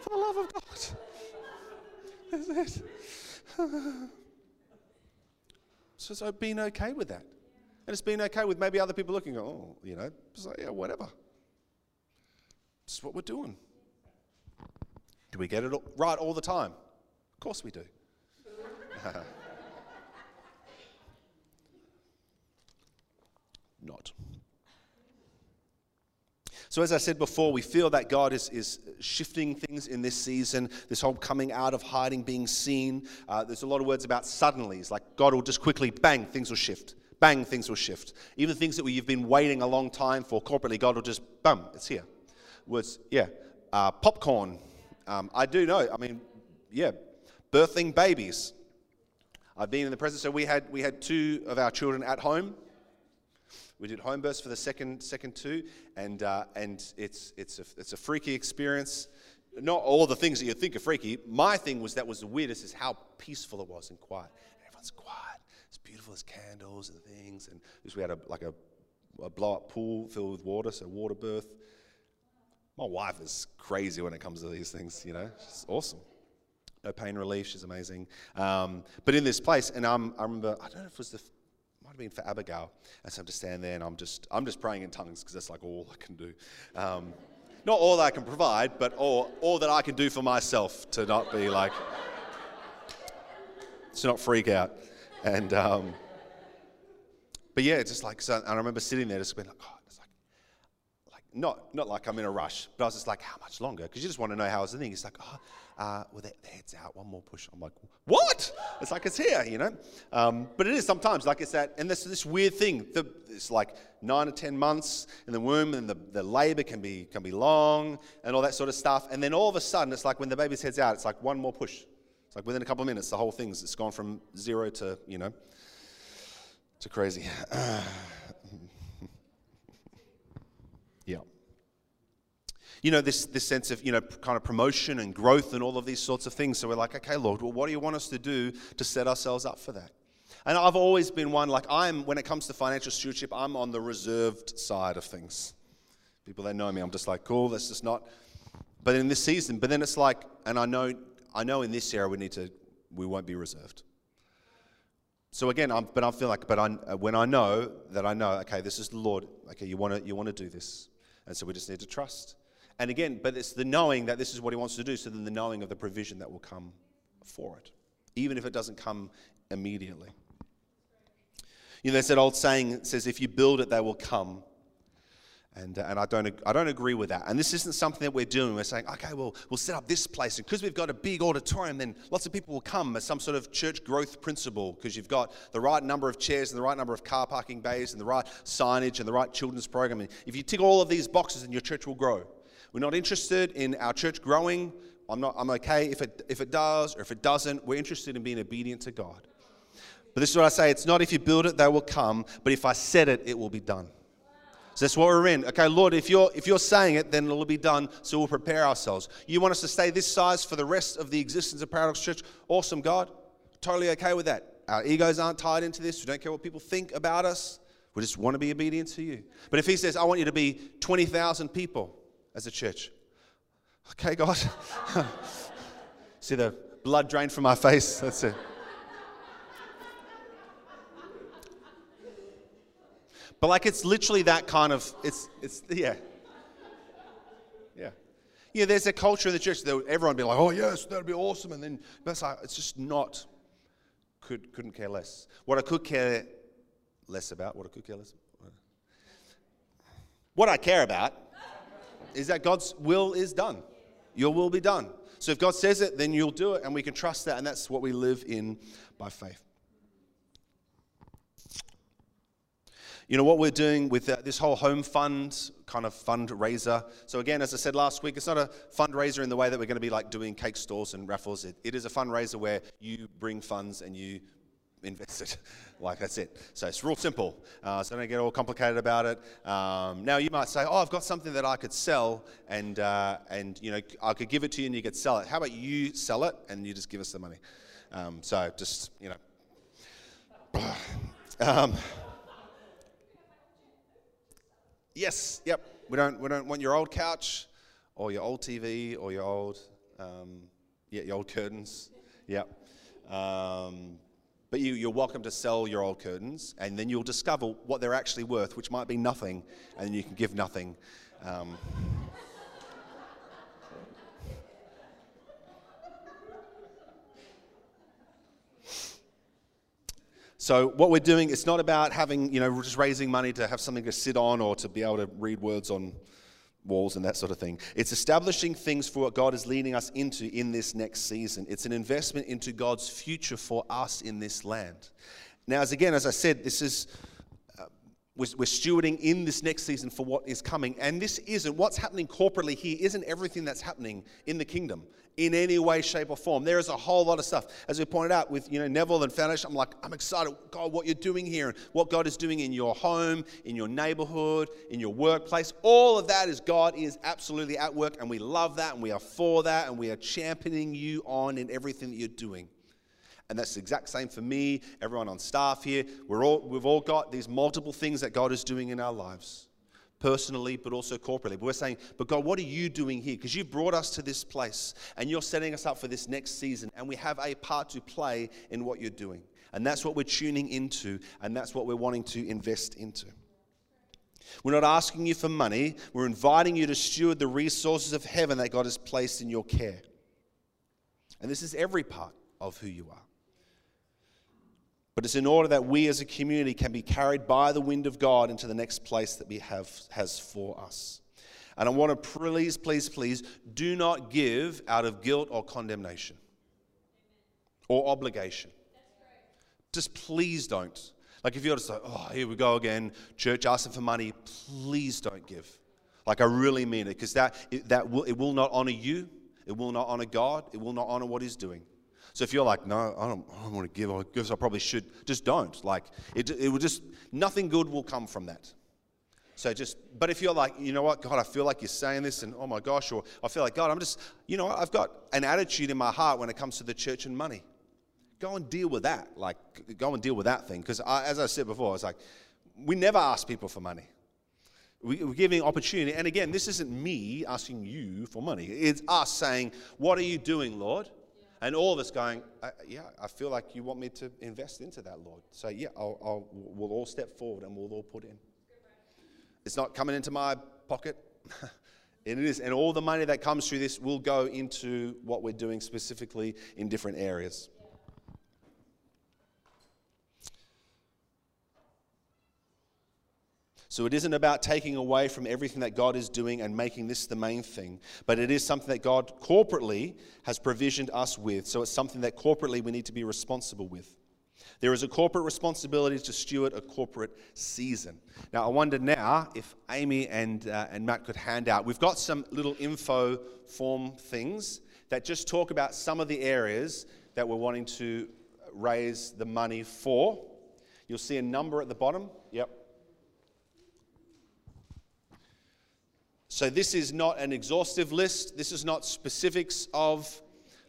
Speaker 1: For the love of God. That's it. so, so being okay with that. And it's been okay with maybe other people looking, oh, you know, it's like, yeah, whatever. It's what we're doing. Do we get it right all the time? Of course we do. Not. So, as I said before, we feel that God is, is shifting things in this season, this whole coming out of hiding, being seen. Uh, there's a lot of words about suddenlies, like God will just quickly, bang, things will shift. Bang, things will shift. Even things that you've been waiting a long time for corporately, God will just, bum, it's here. Words, yeah. Uh, popcorn. Um, I do know, I mean, yeah, birthing babies. I've been in the presence, so we had, we had two of our children at home we did home births for the second second two, and uh, and it's it's a, it's a freaky experience. Not all the things that you think are freaky. My thing was that was the weirdest is how peaceful it was and quiet. Everyone's quiet. It's beautiful. as candles and things, and just we had a like a, a blow up pool filled with water, so water birth. My wife is crazy when it comes to these things. You know, she's awesome no pain relief. She's amazing. Um, but in this place, and I'm, I remember, I don't know if it was the might have been for Abigail. And so I'm just standing there and I'm just, I'm just praying in tongues because that's like all I can do. Um, not all that I can provide, but all, all that I can do for myself to not be like, to not freak out. And, um, but yeah, it's just like, so, and I remember sitting there just being like, oh, not, not like I'm in a rush, but I was just like, how much longer? Because you just want to know how it's the thing. It's like, oh, uh, well, the head's out, one more push. I'm like, what? It's like it's here, you know? Um, but it is sometimes, like it's that, and this this weird thing. The, it's like nine to 10 months in the womb, and the, the labor can be, can be long and all that sort of stuff. And then all of a sudden, it's like when the baby's head's out, it's like one more push. It's like within a couple of minutes, the whole thing's it's gone from zero to, you know, to crazy. yeah you know, this, this sense of, you know, kind of promotion and growth and all of these sorts of things. So we're like, okay, Lord, well, what do you want us to do to set ourselves up for that? And I've always been one, like, I'm, when it comes to financial stewardship, I'm on the reserved side of things. People that know me, I'm just like, cool, that's just not. But in this season, but then it's like, and I know, I know in this era we need to, we won't be reserved. So again, I'm, but I feel like, but I, when I know that I know, okay, this is the Lord. Okay, you want to, you want to do this, and so we just need to trust. And again, but it's the knowing that this is what he wants to do, so then the knowing of the provision that will come for it, even if it doesn't come immediately. You know, there's that old saying that says, if you build it, they will come. And, uh, and I, don't, I don't agree with that. And this isn't something that we're doing. We're saying, okay, well, we'll set up this place. And because we've got a big auditorium, then lots of people will come as some sort of church growth principle because you've got the right number of chairs and the right number of car parking bays and the right signage and the right children's program. And if you tick all of these boxes, then your church will grow. We're not interested in our church growing. I'm, not, I'm okay if it, if it does or if it doesn't. We're interested in being obedient to God. But this is what I say it's not if you build it, they will come, but if I said it, it will be done. So that's what we're in. Okay, Lord, if you're if you're saying it, then it'll be done. So we'll prepare ourselves. You want us to stay this size for the rest of the existence of Paradox Church? Awesome, God. Totally okay with that. Our egos aren't tied into this. We don't care what people think about us. We just want to be obedient to you. But if He says, I want you to be 20,000 people, as a church. Okay, God. See the blood drain from my face? That's it. But like it's literally that kind of it's it's yeah. Yeah. Yeah, there's a culture in the church that everyone be like, oh yes, that'd be awesome. And then but like, it's just not could couldn't care less. What I could care less about, what I could care less. What I care about is that God's will is done. Your will be done. So if God says it, then you'll do it, and we can trust that, and that's what we live in by faith. You know what we're doing with uh, this whole home fund kind of fundraiser. So again, as I said last week, it's not a fundraiser in the way that we're going to be like doing cake stores and raffles. it, it is a fundraiser where you bring funds and you invested. like that's it. So it's real simple. Uh, so don't get all complicated about it. Um, now you might say, "Oh, I've got something that I could sell, and uh, and you know I could give it to you, and you could sell it. How about you sell it, and you just give us the money?" Um, so just you know. um, yes. Yep. We don't we don't want your old couch, or your old TV, or your old um, yeah your old curtains. Yep. Um, but you, you're welcome to sell your old curtains, and then you'll discover what they're actually worth, which might be nothing, and you can give nothing. Um, So what we're doing, it's not about having, you know, just raising money to have something to sit on or to be able to read words on walls and that sort of thing. It's establishing things for what God is leading us into in this next season. It's an investment into God's future for us in this land. Now, as again, as I said, this is we're, stewarding in this next season for what is coming. And this isn't what's happening corporately here, isn't everything that's happening in the kingdom in any way, shape, or form. There is a whole lot of stuff. As we pointed out with you know Neville and Foundation, I'm like, I'm excited, God, what you're doing here, and what God is doing in your home, in your neighborhood, in your workplace. All of that is God is absolutely at work, and we love that, and we are for that, and we are championing you on in everything that you're doing. And that's the exact same for me, everyone on staff here. We're all, we've all got these multiple things that God is doing in our lives, personally, but also corporately. But we're saying, but God, what are you doing here? Because you brought us to this place and you're setting us up for this next season, and we have a part to play in what you're doing. And that's what we're tuning into, and that's what we're wanting to invest into. We're not asking you for money. We're inviting you to steward the resources of heaven that God has placed in your care. And this is every part of who you are. But it's in order that we as a community can be carried by the wind of God into the next place that we have has for us. And I want to please, please, please do not give out of guilt or condemnation or obligation. Just please don't. Like if you're just like, oh, here we go again, church asking for money, please don't give. Like I really mean it, because that, that will, it will not honor you, it will not honor God, it will not honor what He's doing. So if you're like, no, I don't, I don't want to give, I guess I probably should, just don't. Like it, it will just, nothing good will come from that. So just, but if you're like, you know what, God, I feel like you're saying this, and oh my gosh, or I feel like, God, I'm just, you know, I've got an attitude in my heart when it comes to the church and money go and deal with that. Like, go and deal with that thing. Because as I said before, it's like, we never ask people for money. We, are giving opportunity. And again, this isn't me asking you for money. It's us saying, What are you doing, Lord? And all of us going, uh, Yeah, I feel like you want me to invest into that, Lord. So, yeah, I'll, I'll, we'll all step forward and we'll all put in. It's not coming into my pocket. and it is. And all the money that comes through this will go into what we're doing specifically in different areas. So it isn't about taking away from everything that God is doing and making this the main thing, but it is something that God corporately has provisioned us with. So it's something that corporately we need to be responsible with. There is a corporate responsibility to steward a corporate season. Now, I wonder now if Amy and, uh, and Matt could hand out. We've got some little info form things that just talk about some of the areas that we're wanting to raise the money for. You'll see a number at the bottom. Yep. So, this is not an exhaustive list. This is not specifics of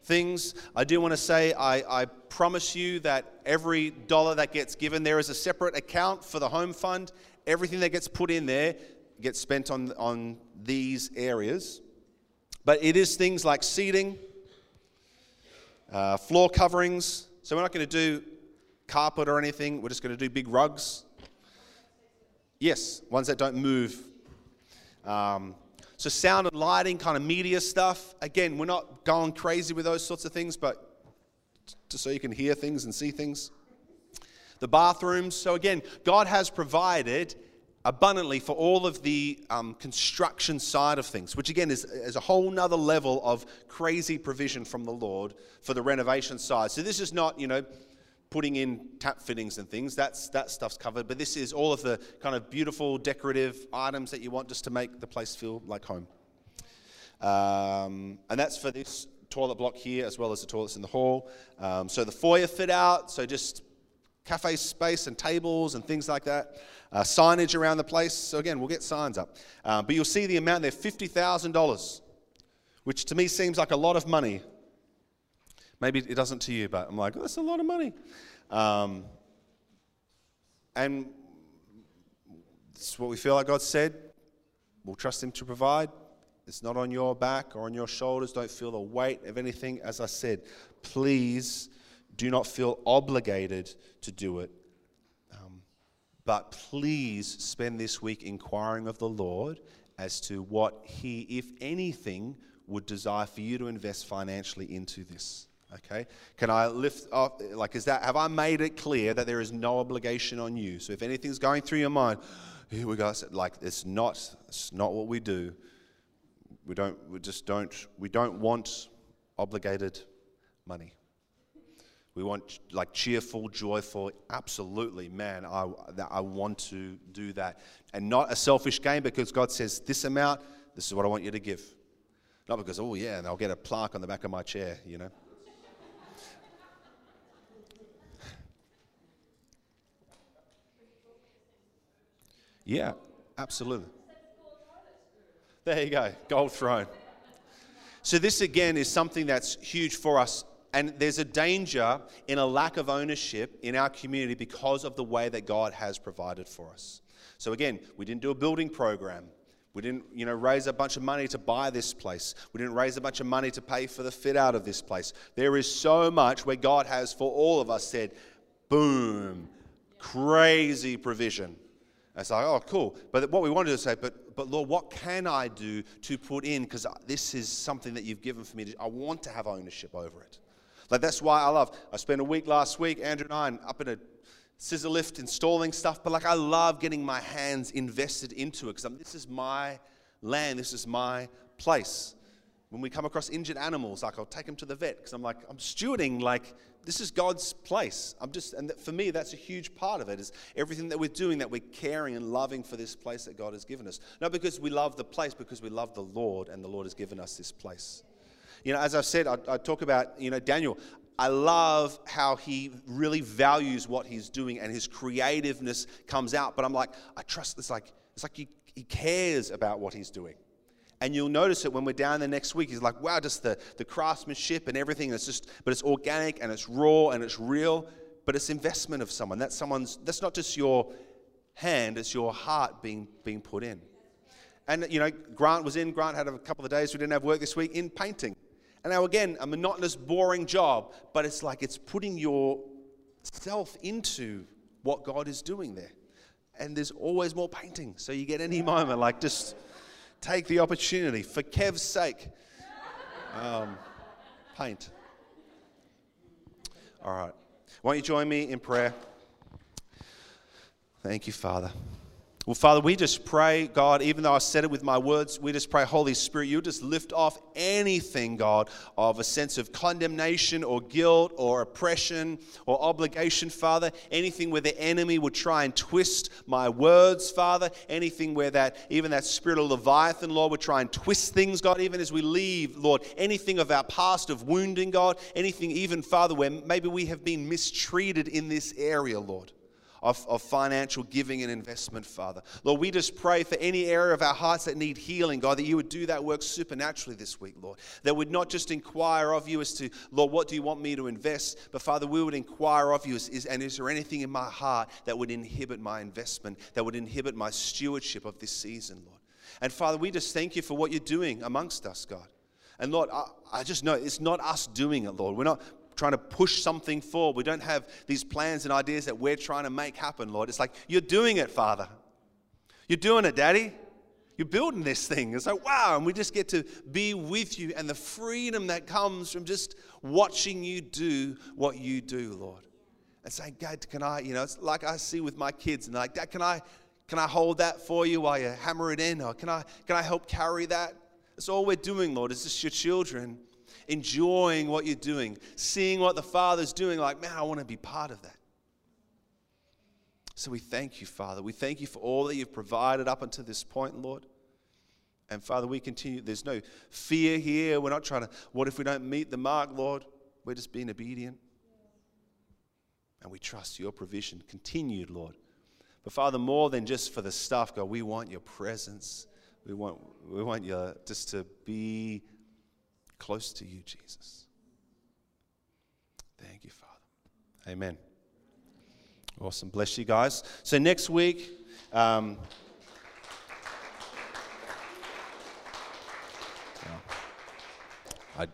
Speaker 1: things. I do want to say, I, I, promise you that every dollar that gets given, there is a separate account for the home fund. Everything that gets put in there gets spent on, on these areas. But it is things like seating, uh, floor coverings. So, we're not going to do carpet or anything, we're just going to do big rugs. Yes, ones that don't move um, so, sound and lighting, kind of media stuff. Again, we're not going crazy with those sorts of things, but just so you can hear things and see things. The bathrooms. So, again, God has provided abundantly for all of the um, construction side of things, which again is, is a whole nother level of crazy provision from the Lord for the renovation side. So, this is not, you know, putting in tap fittings and things. That's that stuff's covered. But this is all of the kind of beautiful decorative items that you want just to make the place feel like home. Um, and that's for this toilet block here as well as the toilets in the hall. Um, so the foyer fit out. So just cafe space and tables and things like that. Uh, signage around the place. So again, we'll get signs up. Um, but you'll see the amount there, fifty thousand dollars, which to me seems like a lot of money Maybe it doesn't to you, but I'm like, oh, that's a lot of money. Um, and it's what we feel like God said. We'll trust Him to provide. It's not on your back or on your shoulders. Don't feel the weight of anything. As I said, please do not feel obligated to do it. Um, but please spend this week inquiring of the Lord as to what He, if anything, would desire for you to invest financially into this. Okay? Can I lift up, like, is that, have I made it clear that there is no obligation on you? So if anything's going through your mind, here we go, like, it's not, it's not what we do. We don't, we just don't, we don't want obligated money. We want like cheerful, joyful, absolutely, man, I, I want to do that. And not a selfish gain because God says, this amount, this is what I want you to give. Not because, oh yeah, and I'll get a plaque on the back of my chair, you know. Yeah, absolutely. There you go, gold throne. So, this again is something that's huge for us. And there's a danger in a lack of ownership in our community because of the way that God has provided for us. So, again, we didn't do a building program. We didn't, you know, raise a bunch of money to buy this place. We didn't raise a bunch of money to pay for the fit out of this place. There is so much where God has, for all of us, said, boom, crazy provision it's like, oh, cool. But what we want to do is say, but, but Lord, what can I do to put in? Because this is something that you've given for me. To, I want to have ownership over it. Like, that's why I love. I spent a week last week, Andrew and I, up in a scissor lift installing stuff. But like, I love getting my hands invested into it because this is my land, this is my place. When we come across injured animals, like I'll take them to the vet because I'm like, I'm stewarding, like, this is God's place. I'm just, and for me, that's a huge part of it is everything that we're doing, that we're caring and loving for this place that God has given us. Not because we love the place, because we love the Lord and the Lord has given us this place. You know, as I've said, I, I talk about, you know, Daniel. I love how he really values what he's doing and his creativeness comes out. But I'm like, I trust, it's like, it's like he, he cares about what he's doing. And you'll notice it when we're down there next week. He's like, wow, just the, the craftsmanship and everything. It's just, but it's organic and it's raw and it's real, but it's investment of someone. That's someone's, that's not just your hand, it's your heart being, being put in. And, you know, Grant was in, Grant had a couple of days we didn't have work this week in painting. And now, again, a monotonous, boring job, but it's like it's putting yourself into what God is doing there. And there's always more painting. So you get any moment, like just take the opportunity for Kev's sake. Um, paint. All right. Won't you join me in prayer? Thank you, Father. Well, Father, we just pray, God, even though I said it with my words, we just pray, Holy Spirit, you just lift off anything, God, of a sense of condemnation or guilt or oppression or obligation, Father. Anything where the enemy would try and twist my words, Father. Anything where that, even that spirit of Leviathan, Lord, would try and twist things, God, even as we leave, Lord. Anything of our past of wounding, God. Anything, even, Father, where maybe we have been mistreated in this area, Lord of, of financial giving and investment, Father. Lord, we just pray for any area of our hearts that need healing, God, that you would do that work supernaturally this week, Lord. That would not just inquire of you as to, Lord, what do you want me to invest? But Father, we would inquire of you, is, is, and is there anything in my heart that would inhibit my investment, that would inhibit my stewardship of this season, Lord? And Father, we just thank you for what you're doing amongst us, God. And Lord, I, I, just know it's not us doing it, Lord. We're not trying to push something forward. We don't have these plans and ideas that we're trying to make happen, Lord. It's like, you're doing it, Father. You're doing it, Daddy. You're building this thing. It's like, wow. And we just get to be with you and the freedom that comes from just watching you do what you do, Lord. And saying, God, can I, you know, it's like I see with my kids, and like, Dad, can I, can I hold that for you while you hammer it in? Or can I, can I help carry that? That's all we're doing, Lord, is just your children enjoying what you're doing, seeing what the Father's doing, like, man, I want to be part of that. So we thank you, Father. We thank you for all that you've provided up until this point, Lord. And Father, we continue. There's no fear here. We're not trying to, what if we don't meet the mark, Lord? We're just being obedient. And we trust your provision continued, Lord. But Father, more than just for the stuff, God, we want your presence. We want, we want you just to be close to you, Jesus. Thank you, Father. Amen. Awesome. Bless you guys. So next week, um,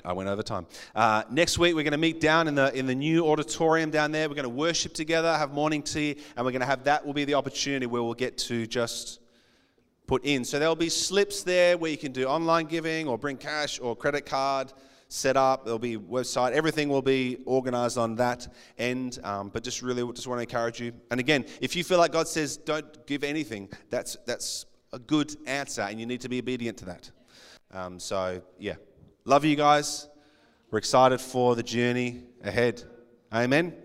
Speaker 1: I, went over time. Uh, next week, we're going to meet down in the, in the new auditorium down there. We're going to worship together, have morning tea, and we're going to have that will be the opportunity where we'll get to just put in. So there'll be slips there where you can do online giving or bring cash or credit card set up. There'll be website. Everything will be organized on that end. Um, but just really, just want to encourage you. And again, if you feel like God says don't give anything, that's that's a good answer, and you need to be obedient to that. Um, so yeah, love you guys. We're excited for the journey ahead. Amen.